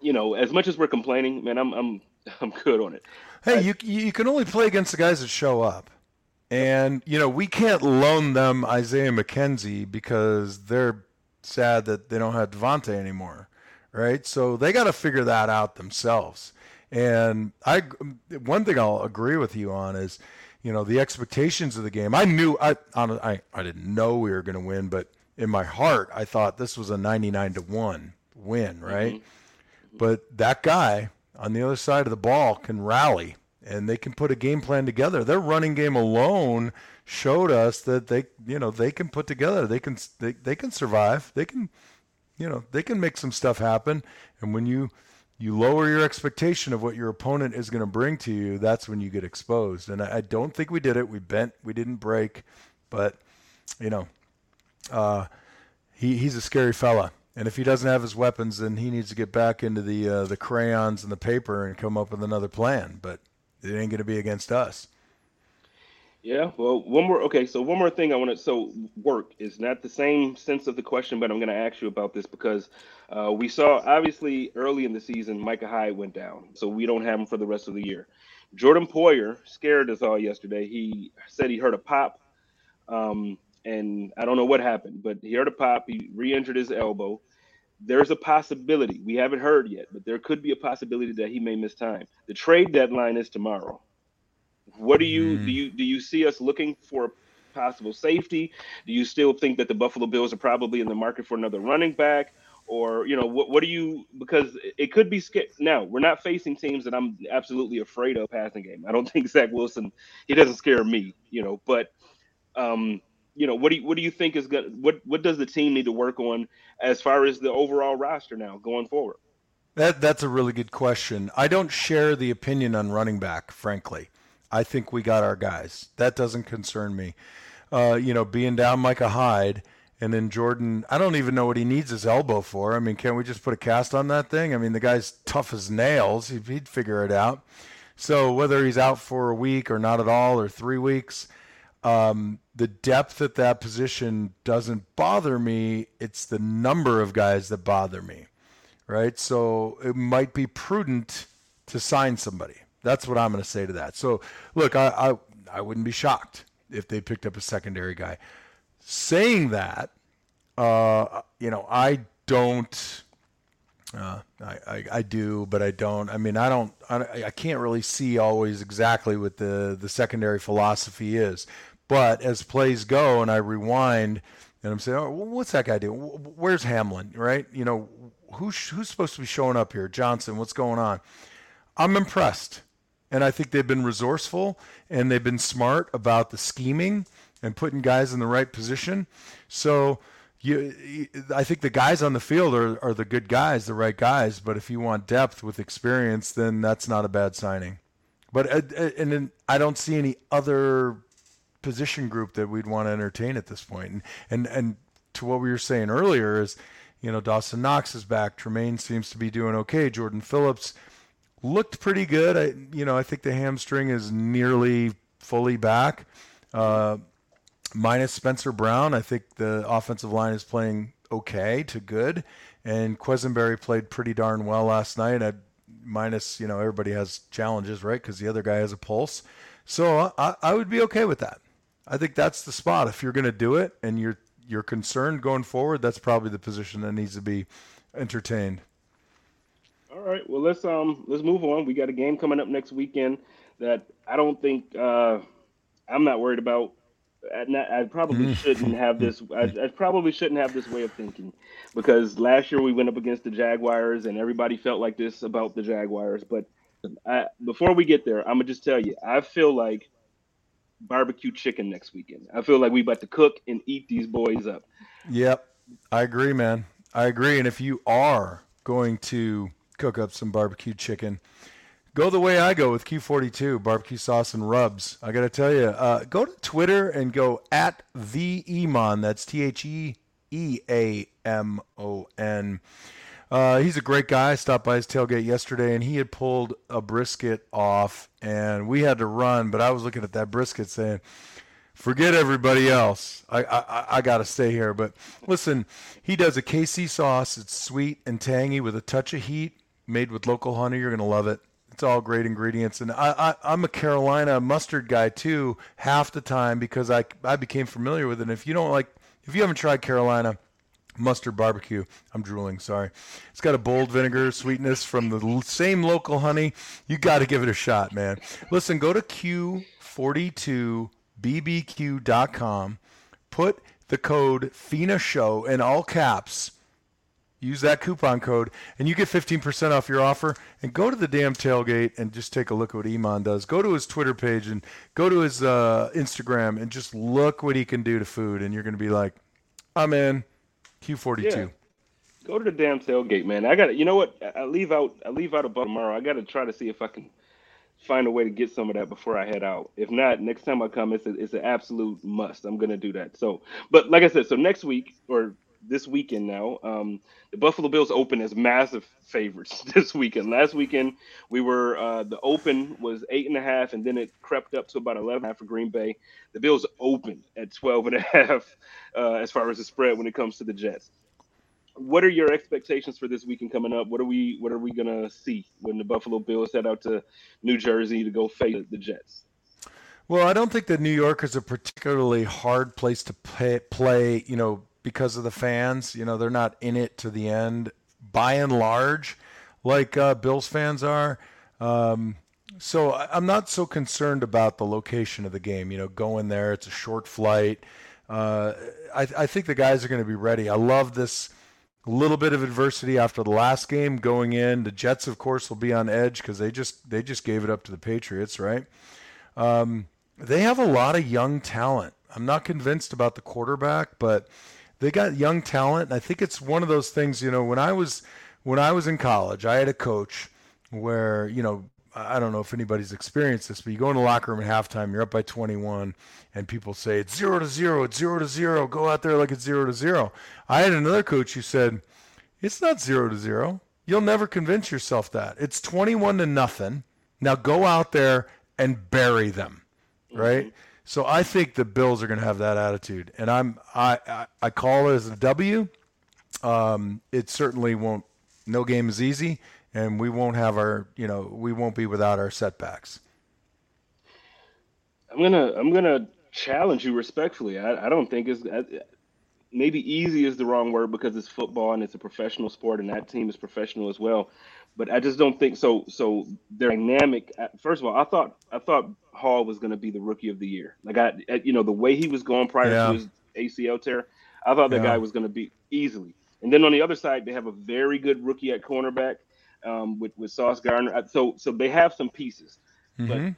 you know, as much as we're complaining, man, I'm I'm I'm good on it. Hey, I, you you can only play against the guys that show up. And you know we can't loan them Isaiah McKenzie because they're sad that they don't have Davante anymore, right? So they got to figure that out themselves. And I, one thing I'll agree with you on is, you know the expectations of the game. I knew I I I didn't know we were going to win, but in my heart I thought this was a 99 to 1 win, right? Mm-hmm. But that guy on the other side of the ball can rally and they can put a game plan together. Their running game alone showed us that they, you know, they can put together. They can they, they can survive. They can you know, they can make some stuff happen. And when you you lower your expectation of what your opponent is going to bring to you, that's when you get exposed. And I, I, don't think we did it. We bent, we didn't break, but you know, uh, he he's a scary fella. And if he doesn't have his weapons, then he needs to get back into the uh, the crayons and the paper and come up with another plan. But it ain't going to be against us. Yeah, well, one more. Okay, so one more thing I want to. So work is not the same sense of the question, but I'm going to ask you about this because uh, we saw obviously early in the season Micah Hyde went down, so we don't have him for the rest of the year. Jordan Poyer scared us all yesterday. He said he heard a pop, um, and I don't know what happened, but he heard a pop. He re-injured his elbow. There's a possibility we haven't heard yet, but there could be a possibility that he may miss time. The trade deadline is tomorrow. What do you mm. do? You do you see us looking for possible safety? Do you still think that the Buffalo Bills are probably in the market for another running back? Or you know what? What do you? Because it could be scared. Now we're not facing teams that I'm absolutely afraid of passing game. I don't think Zach Wilson. He doesn't scare me. You know, but um, you know, what do you, what do you think is good? What what does the team need to work on as far as the overall roster now going forward? That that's a really good question. I don't share the opinion on running back, frankly. I think we got our guys. That doesn't concern me. Uh, you know, being down Micah Hyde and then Jordan, I don't even know what he needs his elbow for. I mean, can't we just put a cast on that thing? I mean, the guy's tough as nails. He'd figure it out. So whether he's out for a week or not at all or three weeks, um, the depth at that position doesn't bother me. It's the number of guys that bother me, right? So it might be prudent to sign somebody. That's what I'm going to say to that. So, look, I, I, I wouldn't be shocked if they picked up a secondary guy. Saying that, uh, you know, I don't. Uh, I, I, I, do, but I don't. I mean, I don't. I, I can't really see always exactly what the the secondary philosophy is. But as plays go, and I rewind, and I'm saying, oh, what's that guy doing? Where's Hamlin? Right? You know, who's who's supposed to be showing up here? Johnson. What's going on? I'm impressed. And I think they've been resourceful and they've been smart about the scheming and putting guys in the right position. So you, I think the guys on the field are, are the good guys, the right guys. But if you want depth with experience, then that's not a bad signing. But uh, uh, and then I don't see any other position group that we'd want to entertain at this point. And and and to what we were saying earlier is, you know, Dawson Knox is back. Tremaine seems to be doing okay. Jordan Phillips looked pretty good. I, you know, I think the hamstring is nearly fully back. Uh, minus Spencer Brown, I think the offensive line is playing okay to good, and Quessenberry played pretty darn well last night. I, minus, you know, everybody has challenges, right? Because the other guy has a pulse. So I, I would be okay with that. I think that's the spot. If you're going to do it and you're you're concerned going forward, that's probably the position that needs to be entertained. All right. Well, let's um let's move on. We got a game coming up next weekend that I don't think uh, I'm not worried about. I, probably mm. shouldn't have this. I, I, probably shouldn't have this way of thinking because last year we went up against the Jaguars and everybody felt like this about the Jaguars. But I, before we get there, I'm gonna just tell you, I feel like barbecue chicken next weekend. I feel like we about to cook and eat these boys up. Yep, I agree, man. I agree. And if you are going to cook up some barbecue chicken, go the way I go with Q42 barbecue sauce and rubs. I got to tell you, uh, go to Twitter and go at the Eamon. That's T H E E A M O N. Uh, he's a great guy. I stopped by his tailgate yesterday, and he had pulled a brisket off, and we had to run. But I was looking at that brisket, saying, "Forget everybody else. I I, I got to stay here." But listen, he does a KC sauce. It's sweet and tangy with a touch of heat, made with local honey. You're gonna love it. It's all great ingredients, and I, I am a Carolina mustard guy too. Half the time because I I became familiar with it. And if you don't like, if you haven't tried Carolina mustard barbecue, I'm drooling. Sorry, it's got a bold vinegar sweetness from the same local honey. You got to give it a shot, man. Listen, go to q42bbq.com. Put the code FINA Show in all caps Use that coupon code, and you get 15% off your offer. And go to the damn tailgate and just take a look at what Eamon does. Go to his Twitter page and go to his uh, Instagram and just look what he can do to food. And you're going to be like, I'm in. Q42. Yeah. Go to the damn tailgate, man. I got to, you know what? I leave out, I leave out about tomorrow. I got to try to see if I can find a way to get some of that before I head out. If not, next time I come, it's a, it's an absolute must. I'm gonna do that. So, but like I said, so next week or this weekend now. Um, the Buffalo Bills open as massive favorites this weekend. Last weekend we were uh, the open was eight and a half, and then it crept up to about eleven and a half for Green Bay. The Bills opened at 12 and a half uh, as far as the spread when it comes to the Jets. What are your expectations for this weekend coming up? What are we What are we gonna see when the Buffalo Bills head out to New Jersey to go face the Jets? Well, I don't think that New York is a particularly hard place to play, play you know, because of the fans. You know, they're not in it to the end by and large, like uh, Bills fans are. Um, so I'm not so concerned about the location of the game. You know, going there, it's a short flight. Uh, I, I think the guys are going to be ready. I love this little bit of adversity after the last game going in. The Jets, of course, will be on edge because they just they just gave it up to the Patriots, right? Um, they have a lot of young talent. I'm not convinced about the quarterback, but they got young talent. And I think it's one of those things, you know, when I was when I was in college, I had a coach where, you know, I don't know if anybody's experienced this, but you go in the locker room at halftime, you're up by 21, and people say it's zero to zero, it's zero to zero. Go out there like it's zero to zero. I had another coach who said, it's not zero to zero. You'll never convince yourself that. It's 21 to nothing. Now go out there and bury them, right? Mm-hmm. So I think the Bills are going to have that attitude, and I'm I I, I call it as a W. Um, it certainly won't. No game is easy, and we won't have our you know we won't be without our setbacks. I'm gonna I'm gonna challenge you respectfully. I, I don't think it's maybe easy is the wrong word because it's football and it's a professional sport, and that team is professional as well but I just don't think so. So their dynamic. First of all, I thought I thought Hall was going to be the rookie of the year. Like I, you know, the way he was going prior yeah. to his ACL tear, I thought that yeah. guy was going to be easily. And then on the other side, they have a very good rookie at cornerback um, with with Sauce Gardner. So so they have some pieces, mm-hmm.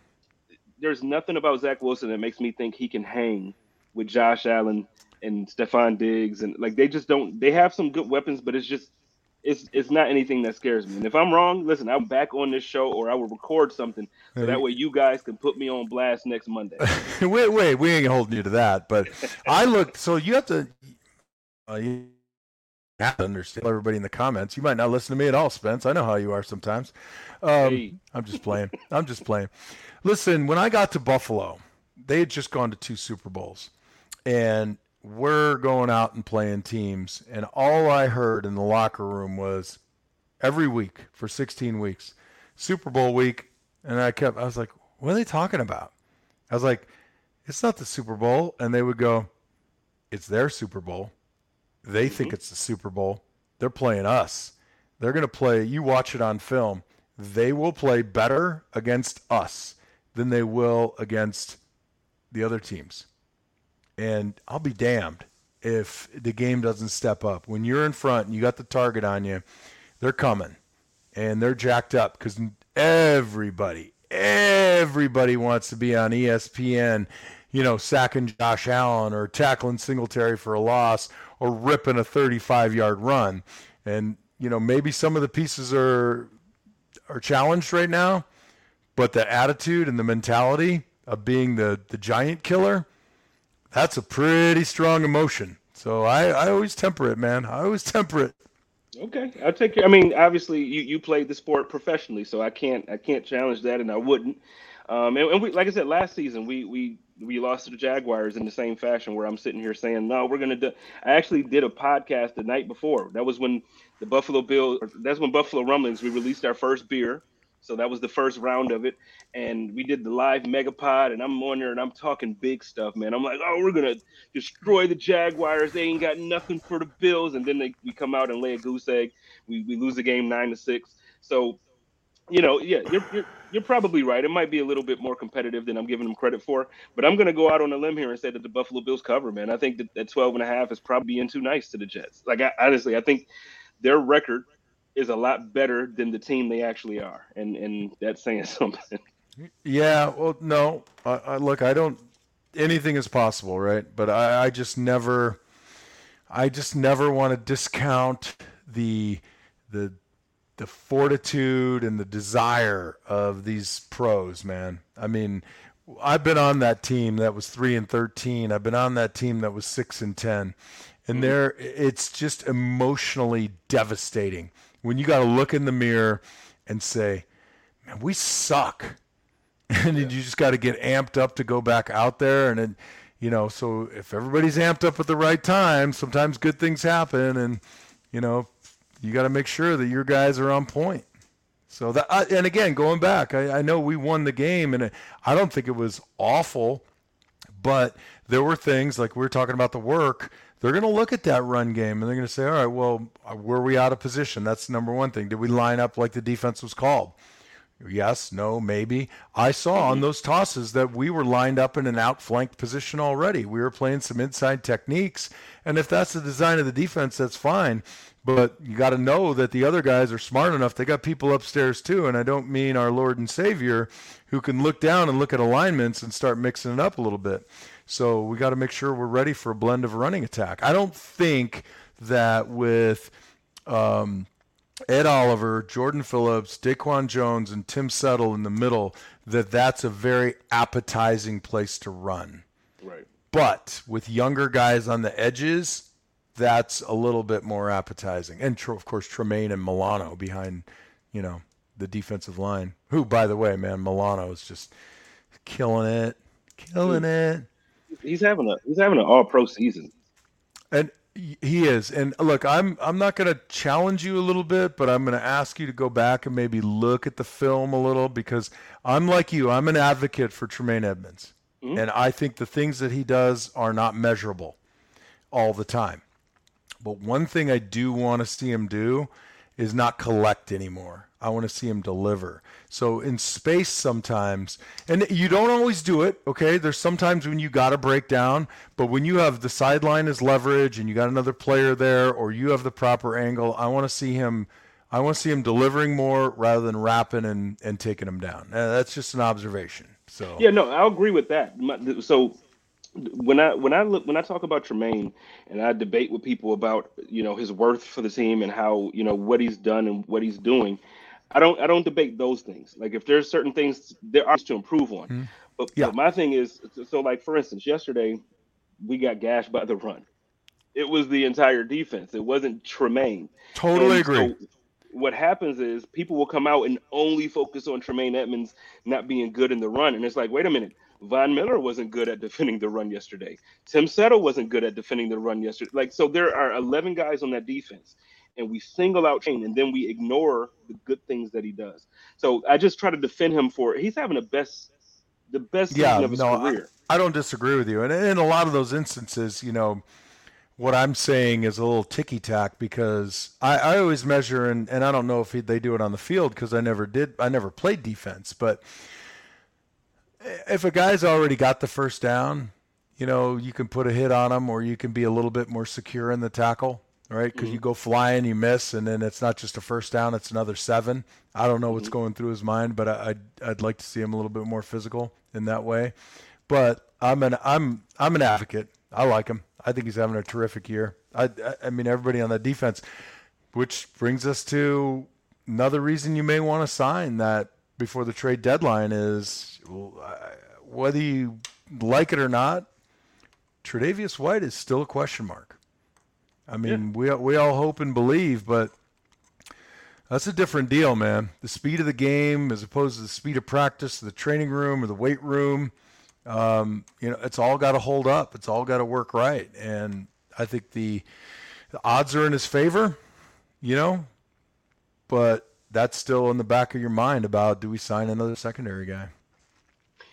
but there's nothing about Zach Wilson that makes me think he can hang with Josh Allen and Stefon Diggs and like they just don't. They have some good weapons, but it's just it's it's not anything that scares me. And if I'm wrong, listen, I'm back on this show, or I will record something so that way you guys can put me on blast next Monday. wait, wait, we ain't holding you to that. But I look. So you have to. Uh, you have to understand everybody in the comments. You might not listen to me at all, Spence. I know how you are sometimes. Um, hey. I'm just playing. I'm just playing. Listen, when I got to Buffalo, they had just gone to two Super Bowls, and we're going out and playing teams, and all I heard in the locker room was every week for 16 weeks, Super Bowl week, and I kept, I was like, what are they talking about? I was like, it's not the Super Bowl, and they would go, it's their Super Bowl. They mm-hmm. think it's the Super Bowl. they're playing us. They're going to play, you watch it on film, they will play better against us than they will against the other teams. And I'll be damned if the game doesn't step up. When you're in front and you got the target on you, they're coming and they're jacked up because everybody, everybody wants to be on ESPN, you know, sacking Josh Allen or tackling Singletary for a loss or ripping a 35 yard run. And, you know, maybe some of the pieces are are challenged right now, but the attitude and the mentality of being the, the giant killer, that's a pretty strong emotion. So I, I always temper it, man. I always temper it. Okay, I'll take care. I mean, obviously, you, you played the sport professionally, so I can't I can't challenge that, and I wouldn't. Um, and, and we, like I said, last season we we we lost to the Jaguars in the same fashion, where I'm sitting here saying, no, we're gonna do. I actually did a podcast the night before. That was when the Buffalo Bill. That's when Buffalo Rumblings. We released our first beer. So that was the first round of it. And we did the live megapod, and I'm on there and I'm talking big stuff, man. I'm like, oh, we're gonna destroy the Jaguars. They ain't got nothing for the Bills. And then they we come out and lay a goose egg. We we lose the game nine to six. So, you know, yeah, you're you're you're probably right. It might be a little bit more competitive than I'm giving them credit for. But I'm gonna go out on a limb here and say that the Buffalo Bills cover, man. I think that, that 12 and a half is probably being too nice to the Jets. Like I, honestly, I think their record is a lot better than the team they actually are, and and that's saying something. Yeah, well, no, I, I, look, I don't. Anything is possible, right? But I, I just never, I just never want to discount the the the fortitude and the desire of these pros, man. I mean, I've been on that team that was three and thirteen. I've been on that team that was six and ten, and mm-hmm. there, it's just emotionally devastating when you got to look in the mirror and say, man, we suck. And yeah. you just got to get amped up to go back out there. And then, you know, so if everybody's amped up at the right time, sometimes good things happen. And, you know, you got to make sure that your guys are on point. So that, and again, going back, I, I know we won the game, and I don't think it was awful, but there were things like we were talking about the work they're going to look at that run game and they're going to say, all right, well, uh, were we out of position? That's the number one thing. Did we line up like the defense was called? Yes, no, maybe. I saw on those tosses that we were lined up in an outflanked position already. We were playing some inside techniques. And if that's the design of the defense, that's fine. But you got to know that the other guys are smart enough. They got people upstairs too. And I don't mean our Lord and Savior who can look down and look at alignments and start mixing it up a little bit. So we got to make sure we're ready for a blend of a running attack. I don't think that with um, Ed Oliver, Jordan Phillips, Daquan Jones, and Tim Settle in the middle, that that's a very appetizing place to run. Right. But with younger guys on the edges, that's a little bit more appetizing. And of course, Tremaine and Milano behind, you know, the defensive line. Who, by the way, man, Milano is just killing it, killing it he's having a he's having an all pro season. And he is. And look, I'm I'm not going to challenge you a little bit, but I'm going to ask you to go back and maybe look at the film a little because I'm like you. I'm an advocate for Tremaine Edmunds. Mm-hmm. And I think the things that he does are not measurable all the time. But one thing I do want to see him do is not collect anymore. I want to see him deliver. So in space sometimes, and you don't always do it, okay? There's sometimes when you got to break down, but when you have the sideline as leverage and you got another player there or you have the proper angle, I want to see him I want to see him delivering more rather than wrapping and, and taking him down. Uh, that's just an observation. So Yeah, no, I'll agree with that. So when I when I look when I talk about Tremaine and I debate with people about you know his worth for the team and how you know what he's done and what he's doing, I don't I don't debate those things. Like if there's certain things there are to improve on, mm-hmm. but, yeah. but my thing is so like for instance yesterday we got gashed by the run. It was the entire defense. It wasn't Tremaine. Totally and agree. So what happens is people will come out and only focus on Tremaine Edmunds not being good in the run, and it's like wait a minute Von Miller wasn't good at defending the run yesterday. Tim Settle wasn't good at defending the run yesterday. Like, so there are 11 guys on that defense, and we single out Shane, and then we ignore the good things that he does. So I just try to defend him for he's having the best, the best yeah, of his no, career. I, I don't disagree with you, and in a lot of those instances, you know, what I'm saying is a little ticky tack because I, I always measure, and, and I don't know if he, they do it on the field because I never did, I never played defense. But if a guy's already got the first down, you know, you can put a hit on him or you can be a little bit more secure in the tackle, right? Because mm-hmm. you go flying, you miss, and then it's not just a first down, it's another seven. I don't know what's mm-hmm. going through his mind, but I, I'd, I'd like to see him a little bit more physical in that way. But I'm an I'm I'm an advocate. I like him. I think he's having a terrific year. I, I mean, everybody on that defense, which brings us to another reason you may want to sign that before the trade deadline is whether you like it or not, Tre'Davious White is still a question mark. I mean, yeah. we we all hope and believe, but that's a different deal, man. The speed of the game, as opposed to the speed of practice, the training room or the weight room, um, you know, it's all got to hold up. It's all got to work right. And I think the, the odds are in his favor, you know, but that's still in the back of your mind about do we sign another secondary guy?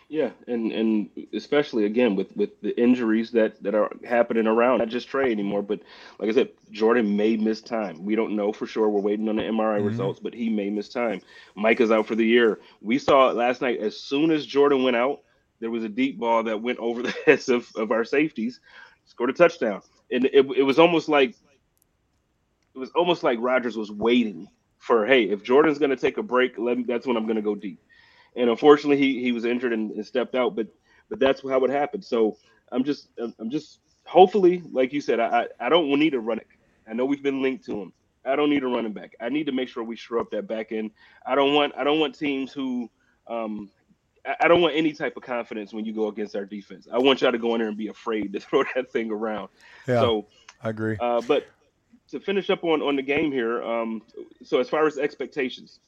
Yeah, and and especially again with with the injuries that that are happening around, not just Trey anymore, but like I said, Jordan may miss time. We don't know for sure. We're waiting on the MRI mm-hmm. results, but he may miss time. Mike is out for the year. We saw it last night. As soon as Jordan went out, there was a deep ball that went over the heads of, of our safeties, scored a touchdown, and it, it was almost like it was almost like Rodgers was waiting for, hey, if Jordan's going to take a break, let me, that's when I'm going to go deep. And unfortunately, he he was injured and, and stepped out, but but that's how it happened. So I'm just I'm just hopefully, like you said, I I don't need a running. I know we've been linked to him. I don't need a running back. I need to make sure we shore up that back end. I don't want I don't want teams who um, I don't want any type of confidence when you go against our defense. I want y'all to go in there and be afraid to throw that thing around. Yeah, so I agree. Uh, but to finish up on on the game here, um, so as far as expectations,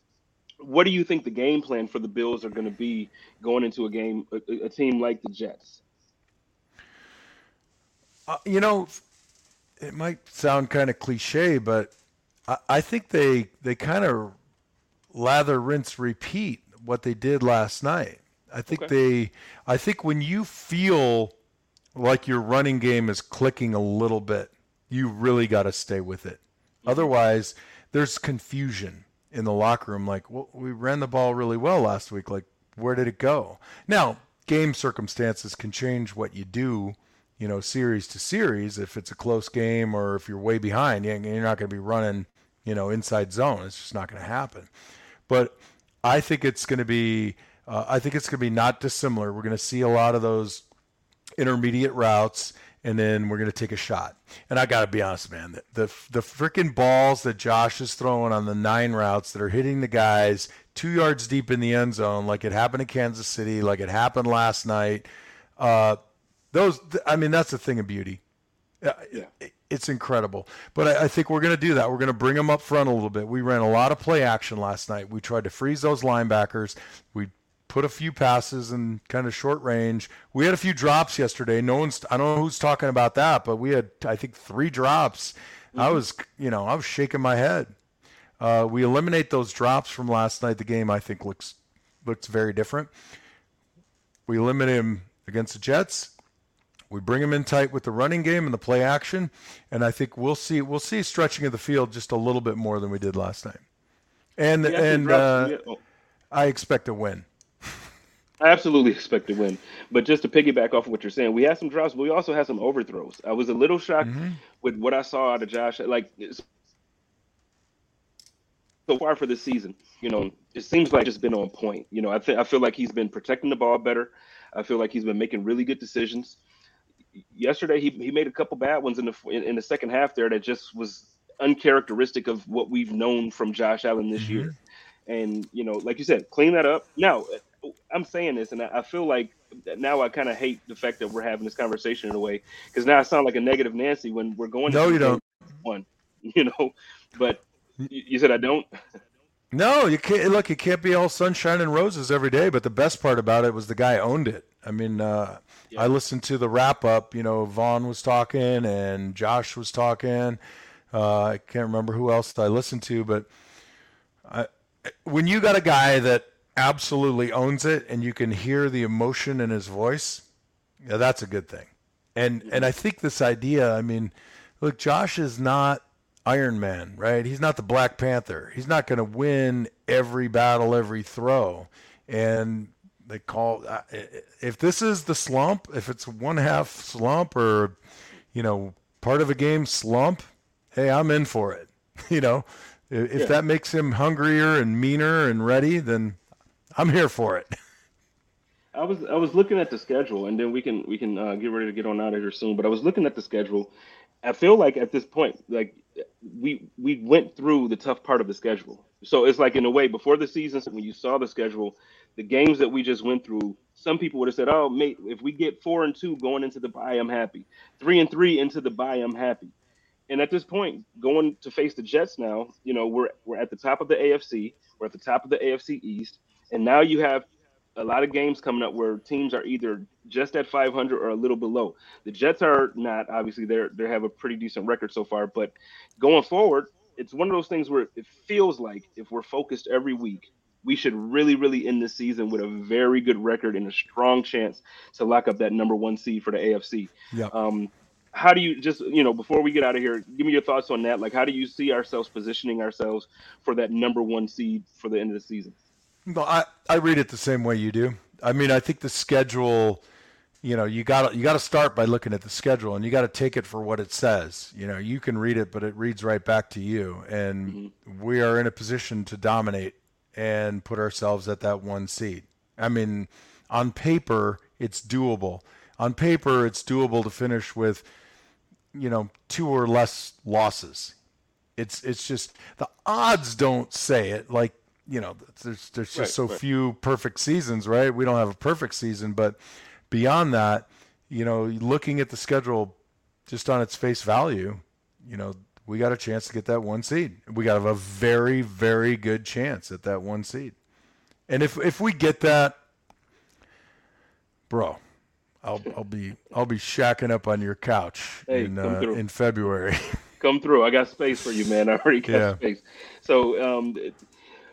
what do you think the game plan for the Bills are going to be going into a game, a, a team like the Jets? Uh, you know, it might sound kind of cliche, but I, I think they they kind of lather, rinse, repeat what they did last night. I think okay. they I think when you feel like your running game is clicking a little bit, you really got to stay with it. Mm-hmm. Otherwise, there's confusion in the locker room like, well, we ran the ball really well last week. Like, where did it go? Now, game circumstances can change what you do, you know, series to series. If it's a close game or if you're way behind, you're not going to be running, you know, inside zone. It's just not going to happen. But I think it's going to be uh, I think it's going to be not dissimilar. We're going to see a lot of those intermediate routes, and then we're going to take a shot. And I got to be honest, man, the the, the freaking balls that Josh is throwing on the nine routes that are hitting the guys two yards deep in the end zone, like it happened in Kansas City, like it happened last night. Uh, those, I mean, that's a thing of beauty. Uh, yeah. It's incredible. But I, I think we're going to do that. We're going to bring them up front a little bit. We ran a lot of play action last night. We tried to freeze those linebackers. We put a few passes in kind of short range. We had a few drops yesterday. No one's I don't know who's talking about that, but we had I think three drops. Mm-hmm. I was you know I was shaking my head. Uh, we eliminate those drops from last night. The game I think looks looks very different. We eliminate them against the Jets. We bring them in tight with the running game and the play action, and I think we'll see we'll see stretching of the field just a little bit more than we did last night. And yeah, and uh, I expect a win. I absolutely expect to win. But just to piggyback off of what you're saying, we had some drops, but we also had some overthrows. I was a little shocked mm-hmm. with what I saw out of Josh. Like so far for this season, you know, it seems like it's been on point. You know, I think I feel like he's been protecting the ball better. I feel like he's been making really good decisions. Yesterday, he, he made a couple bad ones in the in, in the second half there that just was uncharacteristic of what we've known from Josh Allen this mm-hmm. year. And you know, like you said, clean that up. Now, I'm saying this, and I feel like now I kind of hate the fact that we're having this conversation in a way because now I sound like a negative Nancy when we're going. No, you don't. One, you know, but you said I don't. No, you can't. Look, it can't be all sunshine and roses every day. But the best part about it was the guy owned it. I mean, uh, yeah. I listened to the wrap up. You know, Von was talking and Josh was talking. Uh, I can't remember who else I listened to, but I, when you got a guy that absolutely owns it and you can hear the emotion in his voice, yeah, that's a good thing. And and I think this idea, I mean, look, Josh is not Iron Man, right? He's not the Black Panther. He's not going to win every battle, every throw. And they call if this is the slump, if it's one half slump or you know part of a game slump, hey, I'm in for it. you know, if yeah. that makes him hungrier and meaner and ready, then I'm here for it. I was I was looking at the schedule, and then we can we can uh, get ready to get on out of here soon. But I was looking at the schedule. I feel like at this point, like we we went through the tough part of the schedule. So it's like in a way before the season, when you saw the schedule, the games that we just went through, some people would have said, "Oh, mate, if we get four and two going into the bye, I'm happy. Three and three into the bye, I'm happy." And at this point, going to face the Jets now, you know, we're we're at the top of the AFC, we're at the top of the AFC East, and now you have a lot of games coming up where teams are either just at 500 or a little below. The Jets are not obviously they're they have a pretty decent record so far, but going forward, it's one of those things where it feels like if we're focused every week we should really, really end the season with a very good record and a strong chance to lock up that number one seed for the AFC. Yeah. Um, how do you just you know before we get out of here give me your thoughts on that like how do you see ourselves positioning ourselves for that number one seed for the end of the season well i i read it the same way you do i mean i think the schedule you know you got you got to start by looking at the schedule and you got to take it for what it says you know you can read it but it reads right back to you and mm-hmm. we are in a position to dominate and put ourselves at that one seed. I mean, on paper, it's doable. On paper, it's doable to finish with, you know, two or less losses. It's it's just the odds don't say it. Like you know, there's there's just right, so right. few perfect seasons, right? We don't have a perfect season, but beyond that, you know, looking at the schedule just on its face value, you know, we got a chance to get that one seed. We got a very, very good chance at that one seed. And if if we get that, bro, I'll I'll be I'll be shacking up on your couch hey, in uh, in February. come through. I got space for you, man. I already got yeah. space. So um,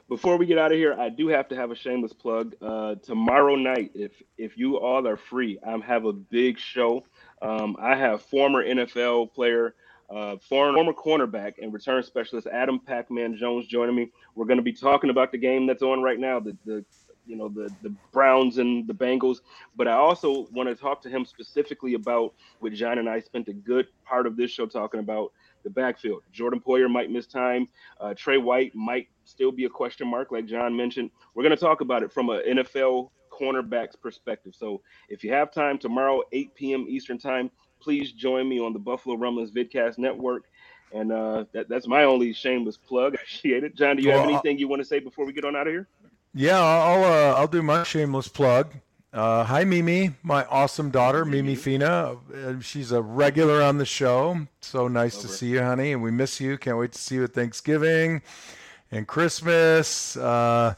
before we get out of here, I do have to have a shameless plug. Uh, tomorrow night, if if you all are free, I have a big show. Um, I have former NFL player uh, former cornerback and return specialist Adam Pac-Man Jones joining me. We're going to be talking about the game that's on right now, the, the you know the the Browns and the Bengals. But I also want to talk to him specifically about what John and I spent a good part of this show talking about the backfield. Jordan Poyer might miss time. Uh, Trey White might still be a question mark, like John mentioned. We're going to talk about it from an NFL cornerback's perspective. So if you have time tomorrow, 8 p.m. Eastern time, please join me on the Buffalo Rumblings Vidcast Network. And uh, that, that's my only shameless plug. I appreciate it. John, do you well, have anything you want to say before we get on out of here? Yeah, I'll uh, I'll do my shameless plug. Uh, hi, Mimi, my awesome daughter, Mimi Fina. Uh, she's a regular on the show. So nice to see you, honey, and we miss you. Can't wait to see you at Thanksgiving and Christmas. Uh,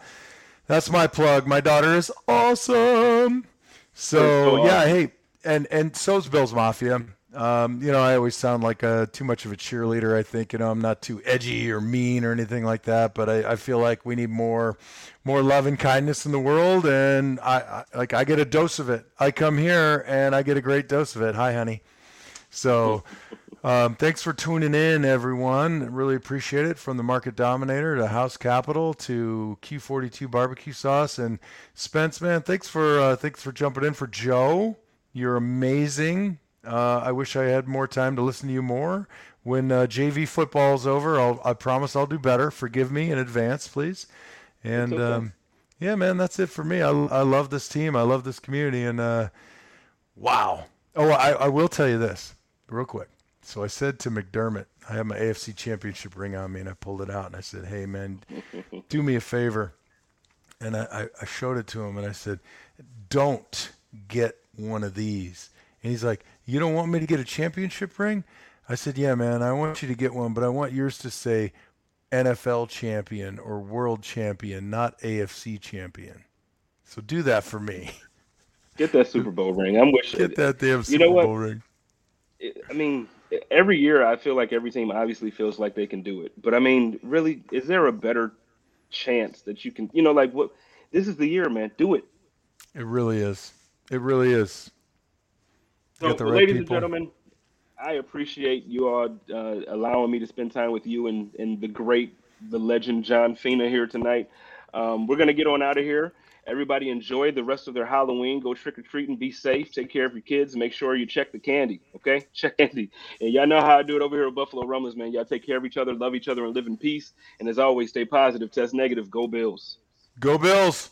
that's my plug. My daughter is awesome. So, yeah, hey, and and so's Bills Mafia. Um, you know, I always sound like a too much of a cheerleader. I think you know I'm not too edgy or mean or anything like that, but I, I feel like we need more more love and kindness in the world, and I, I like I get a dose of it. I come here and I get a great dose of it. Hi, honey. So. Um, thanks for tuning in, everyone. Really appreciate it. From the Market Dominator to House Capital to Q42 Barbecue Sauce and Spence, man. Thanks for uh, thanks for jumping in for Joe. You're amazing. Uh, I wish I had more time to listen to you more. When uh, JV football's over, I'll, I promise I'll do better. Forgive me in advance, please. And okay. um, yeah, man, that's it for me. I, I love this team. I love this community. And uh, wow. Oh, I, I will tell you this real quick. So I said to McDermott, I have my AFC championship ring on me, and I pulled it out, and I said, hey, man, do me a favor. And I, I showed it to him, and I said, don't get one of these. And he's like, You don't want me to get a championship ring? I said, Yeah, man, I want you to get one, but I want yours to say NFL champion or world champion, not AFC champion. So do that for me. Get that Super Bowl ring. I'm wishing. Get that damn Super you know Bowl ring. I mean, every year I feel like every team obviously feels like they can do it. But I mean, really, is there a better chance that you can, you know, like what? This is the year, man. Do it. It really is. It really is. So, right ladies people. and gentlemen, I appreciate you all uh, allowing me to spend time with you and, and the great, the legend John Fina here tonight. Um, we're gonna get on out of here. Everybody enjoy the rest of their Halloween. Go trick or treating. Be safe. Take care of your kids. Make sure you check the candy. Okay, check candy. And y'all know how I do it over here at Buffalo Rumblings, man. Y'all take care of each other, love each other, and live in peace. And as always, stay positive. Test negative. Go Bills. Go Bills.